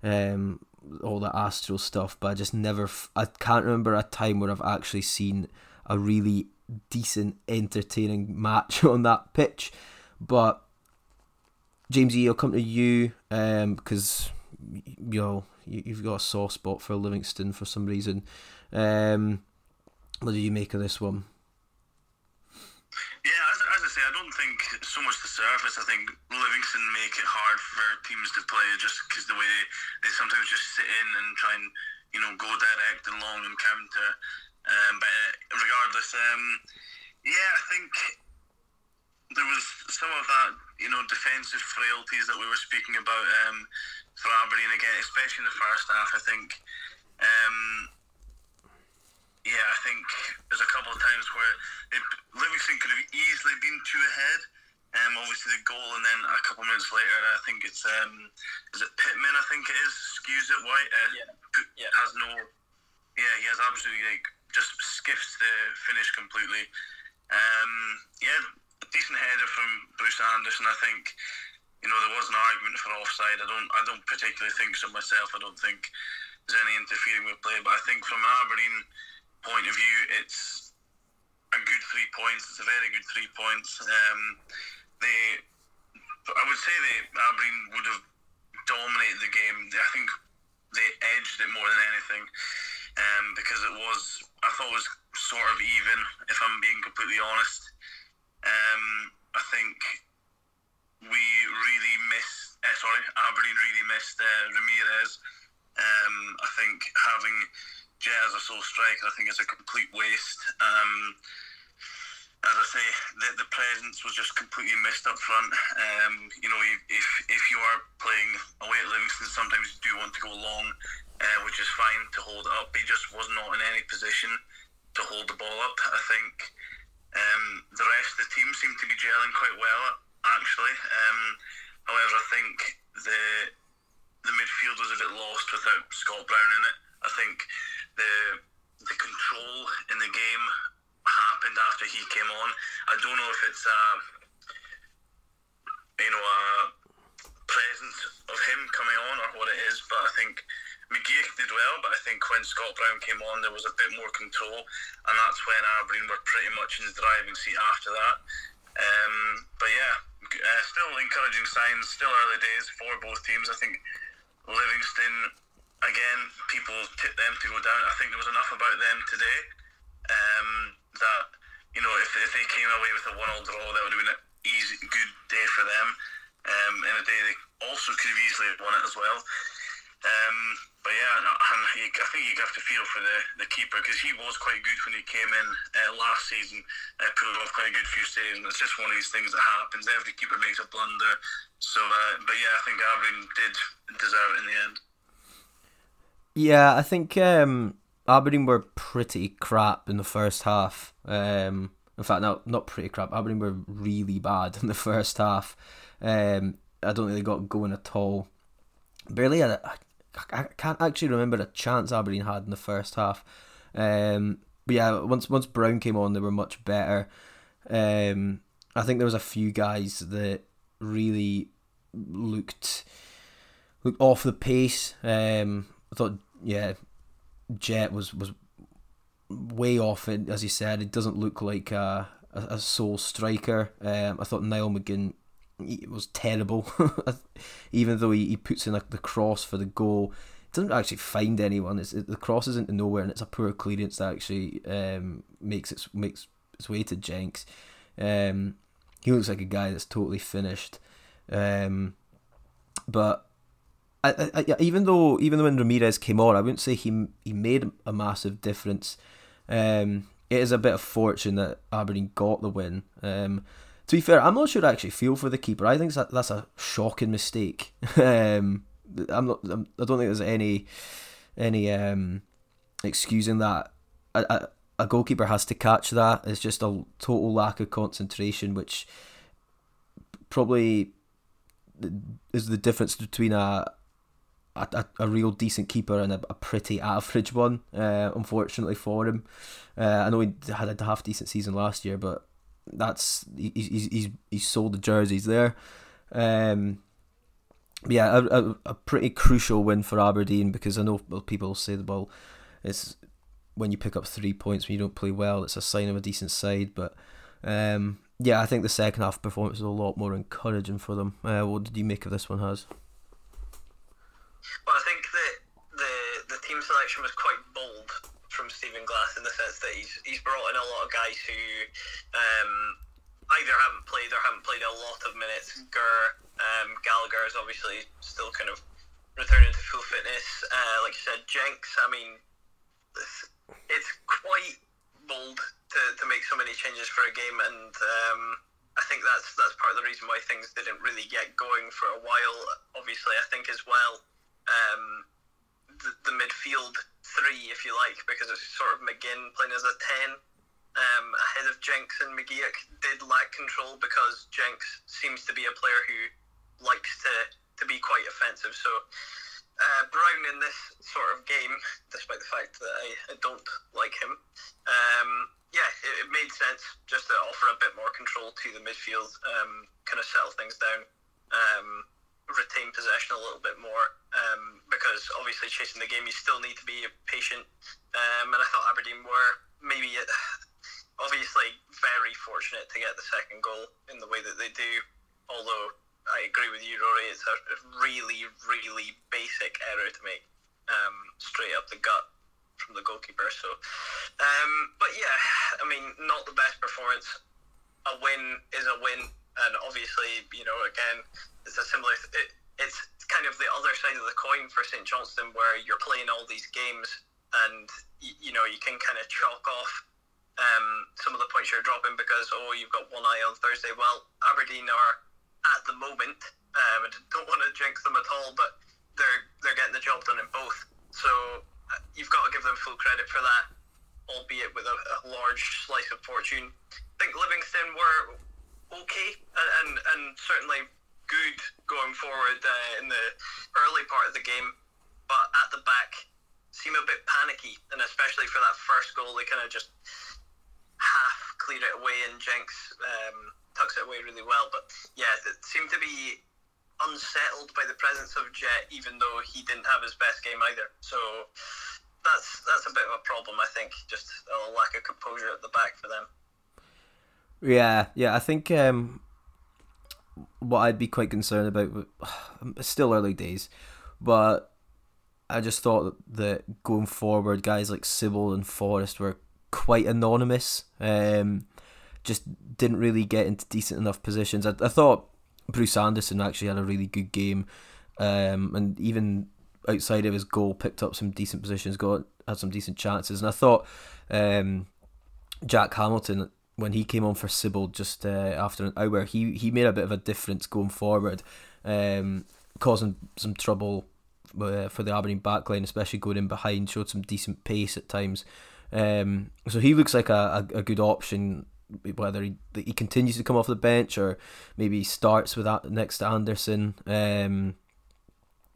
um, all the astral stuff, but I just never. I can't remember a time where I've actually seen a really decent, entertaining match on that pitch. But James E, I'll come to you um, because you know you've got a soft spot for Livingston for some reason. Um, what do you make of this one? Yeah, say, I don't think so much the surface. I think Livingston make it hard for teams to play just because the way they, they sometimes just sit in and try and you know go direct and long and counter. Um, but uh, regardless, um, yeah, I think there was some of that you know defensive frailties that we were speaking about um, for Aberdeen again, especially in the first half. I think. Um, yeah, I think there's a couple of times where it, Livingston could have easily been two ahead. Um, obviously the goal, and then a couple of minutes later, I think it's um, is it Pittman? I think it is skews it white. Uh, yeah. yeah. Has no. Yeah, he has absolutely like just skiffs the finish completely. Um, yeah, a decent header from Bruce Anderson. I think you know there was an argument for offside. I don't I don't particularly think so myself. I don't think there's any interfering with play, but I think from an Aberdeen point of view, it's a good three points. It's a very good three points. Um, they, I would say they Aberdeen would have dominated the game. I think they edged it more than anything um, because it was. I thought it was sort of even. If I'm being completely honest, um, I think we really missed. Uh, sorry, Aberdeen really missed uh, Ramirez. Um, I think having Jet as a sole striker, I think it's a complete waste. Um, as I say, the, the presence was just completely missed up front. Um, you know, if if you are playing away at Livingston, sometimes you do want to go long, uh, which is fine to hold up. He just was not in any position to hold the ball up. I think um, the rest of the team seemed to be gelling quite well, actually. Um, however, I think the the midfield was a bit lost without Scott Brown in it. I think the the control in the game happened after he came on. I don't know if it's uh, you know a presence of him coming on or what it is, but I think McGeouch did well. But I think when Scott Brown came on, there was a bit more control, and that's when Aberdeen were pretty much in the driving seat after that. Um, but yeah, uh, still encouraging signs. Still early days for both teams. I think Livingston again, people tip them to go down. I think there was enough about them today um, that you know if, if they came away with a one-all draw, that would have been an easy, good day for them. Um, and a day they also could have easily won it as well. Um, but yeah, and I think you have to feel for the, the keeper because he was quite good when he came in uh, last season, uh, pulled off quite a good few saves. And it's just one of these things that happens. Every keeper makes a blunder. So, uh, but yeah, I think Aberdeen did deserve it in the end. Yeah, I think um, Aberdeen were pretty crap in the first half. Um, in fact, no, not pretty crap. Aberdeen were really bad in the first half. Um, I don't think they got going at all. Barely had. A, I can't actually remember a chance Aberdeen had in the first half. Um, but yeah, once once Brown came on, they were much better. Um, I think there was a few guys that really looked looked off the pace. Um, I thought yeah, Jet was was way off. It as he said, it doesn't look like a, a, sole striker. Um, I thought Niall McGinn was terrible, even though he, he puts in a, the cross for the goal. Doesn't actually find anyone. It's, it, the cross is into nowhere, and it's a poor clearance that actually um, makes its makes its way to Jenks. Um, he looks like a guy that's totally finished. Um, but I, I, even though even though when Ramirez came on, I wouldn't say he he made a massive difference. Um, it is a bit of fortune that Aberdeen got the win. Um, to be fair, I'm not sure I actually feel for the keeper. I think that that's a shocking mistake. um, I'm not. I'm, I don't think there's any any um, excusing that. A, a, a goalkeeper has to catch that. It's just a total lack of concentration, which probably is the difference between a a, a real decent keeper and a, a pretty average one. Uh, unfortunately for him, uh, I know he had a half decent season last year, but that's he's he's he's sold the jerseys there. Um, yeah, a, a, a pretty crucial win for Aberdeen because I know people say the ball it's when you pick up three points when you don't play well, it's a sign of a decent side. But um, yeah, I think the second half performance was a lot more encouraging for them. Uh, what did you make of this one, Has? Well, I think that the the team selection was quite bold from Stephen Glass in the sense that he's he's brought in a lot of guys who um, either haven't played or haven't played a lot of minutes. Gur, um, Gallagher is obviously still kind of returning to full fitness. Uh, like you said, Jenks. I mean, it's quite bold to, to make so many changes for a game, and um, I think that's that's part of the reason why things didn't really get going for a while. Obviously, I think as well. Um, the, the midfield three, if you like, because it's sort of McGinn playing as a 10 um, ahead of Jenks and McGeouch did lack control because Jenks seems to be a player who likes to, to be quite offensive. So uh, Brown in this sort of game, despite the fact that I, I don't like him, um, yeah, it, it, made sense just to offer a bit more control to the midfield, um, kind of settle things down. Um, retain possession a little bit more um, because obviously chasing the game you still need to be patient. Um, and I thought Aberdeen were maybe obviously very fortunate to get the second goal in the way that they do. Although I agree with you Rory it's a really really basic error to make um, straight up the gut from the goalkeeper. So um, but yeah I mean not the best performance. A win is a win. And obviously you know again it's a similar. It, it's kind of the other side of the coin for St Johnstone, where you're playing all these games, and you, you know you can kind of chalk off um, some of the points you're dropping because oh you've got one eye on Thursday. Well, Aberdeen are at the moment. Um, I don't want to jinx them at all, but they're they're getting the job done in both. So uh, you've got to give them full credit for that, albeit with a, a large slice of fortune. I think Livingston were okay, and, and, and certainly good going forward uh, in the early part of the game, but at the back seem a bit panicky, and especially for that first goal, they kind of just half cleared it away, and Jenks um, tucks it away really well. But yeah, it seemed to be unsettled by the presence of Jet, even though he didn't have his best game either. So that's that's a bit of a problem, I think. Just a lack of composure at the back for them. Yeah, yeah, I think um, what I'd be quite concerned about. Still early days, but I just thought that going forward, guys like Sibbald and Forrest were quite anonymous. Um, just didn't really get into decent enough positions. I, I thought Bruce Anderson actually had a really good game, um, and even outside of his goal, picked up some decent positions, got had some decent chances, and I thought um, Jack Hamilton when he came on for Sibbald just uh, after an hour, he he made a bit of a difference going forward, um, causing some trouble uh, for the Aberdeen backline, especially going in behind. Showed some decent pace at times, um, so he looks like a, a, a good option. Whether he he continues to come off the bench or maybe he starts with that next to Anderson. Um,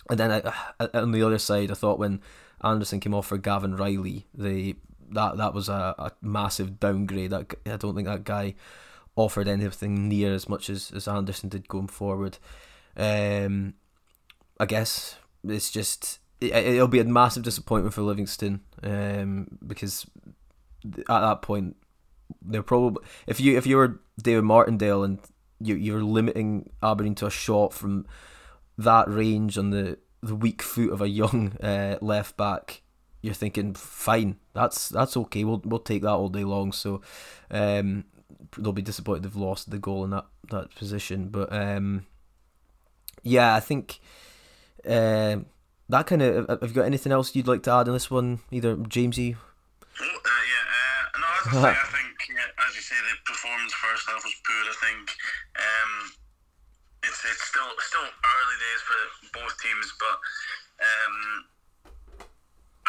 and then I, on the other side, I thought when Anderson came off for Gavin Reilly, the that that was a, a massive downgrade. That I don't think that guy offered anything near as much as, as Anderson did going forward. Um, I guess it's just it, will be a massive disappointment for Livingston um, because at that point they're probably if you if you were David Martindale and you you're limiting Aberdeen to a shot from that range on the the weak foot of a young uh, left back you're thinking, fine, that's that's okay. We'll we'll take that all day long. So um, they'll be disappointed they've lost the goal in that that position. But um, yeah, I think uh, that kind of. Have you got anything else you'd like to add in this one, either Jamesie? Oh, uh, yeah, uh, no, as I say, I think, yeah, as you say, the performance first half was poor. I think um, it's it's still still early days for both teams, but um,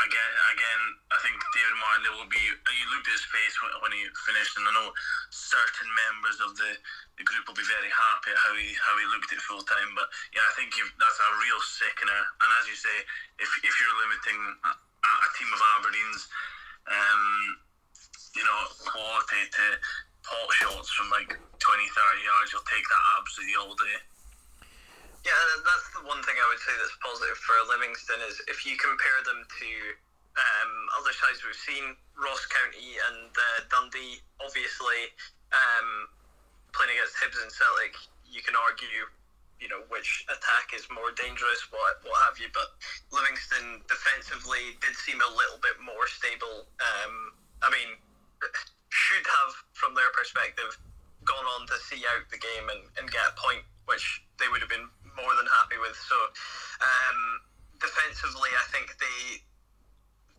again again I think David Martin will be. You looked at his face when, he finished, and I know certain members of the, the group will be very happy at how he how he looked at full time. But yeah, I think that's a real sickener. And as you say, if if you're limiting a, a team of Aberdeen's, um, you know, quality to pot shots from like 20, 30 yards, you'll take that absolutely all day. Yeah, that's the one thing I would say that's positive for Livingston is if you compare them to um, other sides we've seen, Ross County and uh, Dundee, obviously um, playing against Hibs and Celtic, you can argue, you know, which attack is more dangerous, what what have you. But Livingston defensively did seem a little bit more stable. Um, I mean, should have, from their perspective, gone on to see out the game and, and get a point, which they would have been more than happy with. So um, defensively, I think they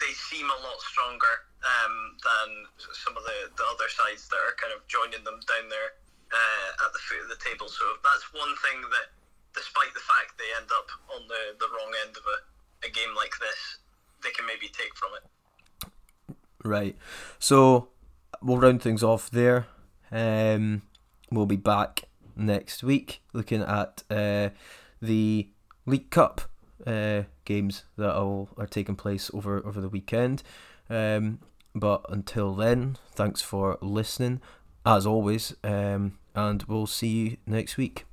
they seem a lot stronger um, than some of the, the other sides that are kind of joining them down there uh, at the foot of the table. So that's one thing that, despite the fact they end up on the, the wrong end of a, a game like this, they can maybe take from it. Right. So we'll round things off there. Um, we'll be back next week looking at uh, the League Cup uh, games that all are taking place over over the weekend. Um, but until then, thanks for listening, as always, um, and we'll see you next week.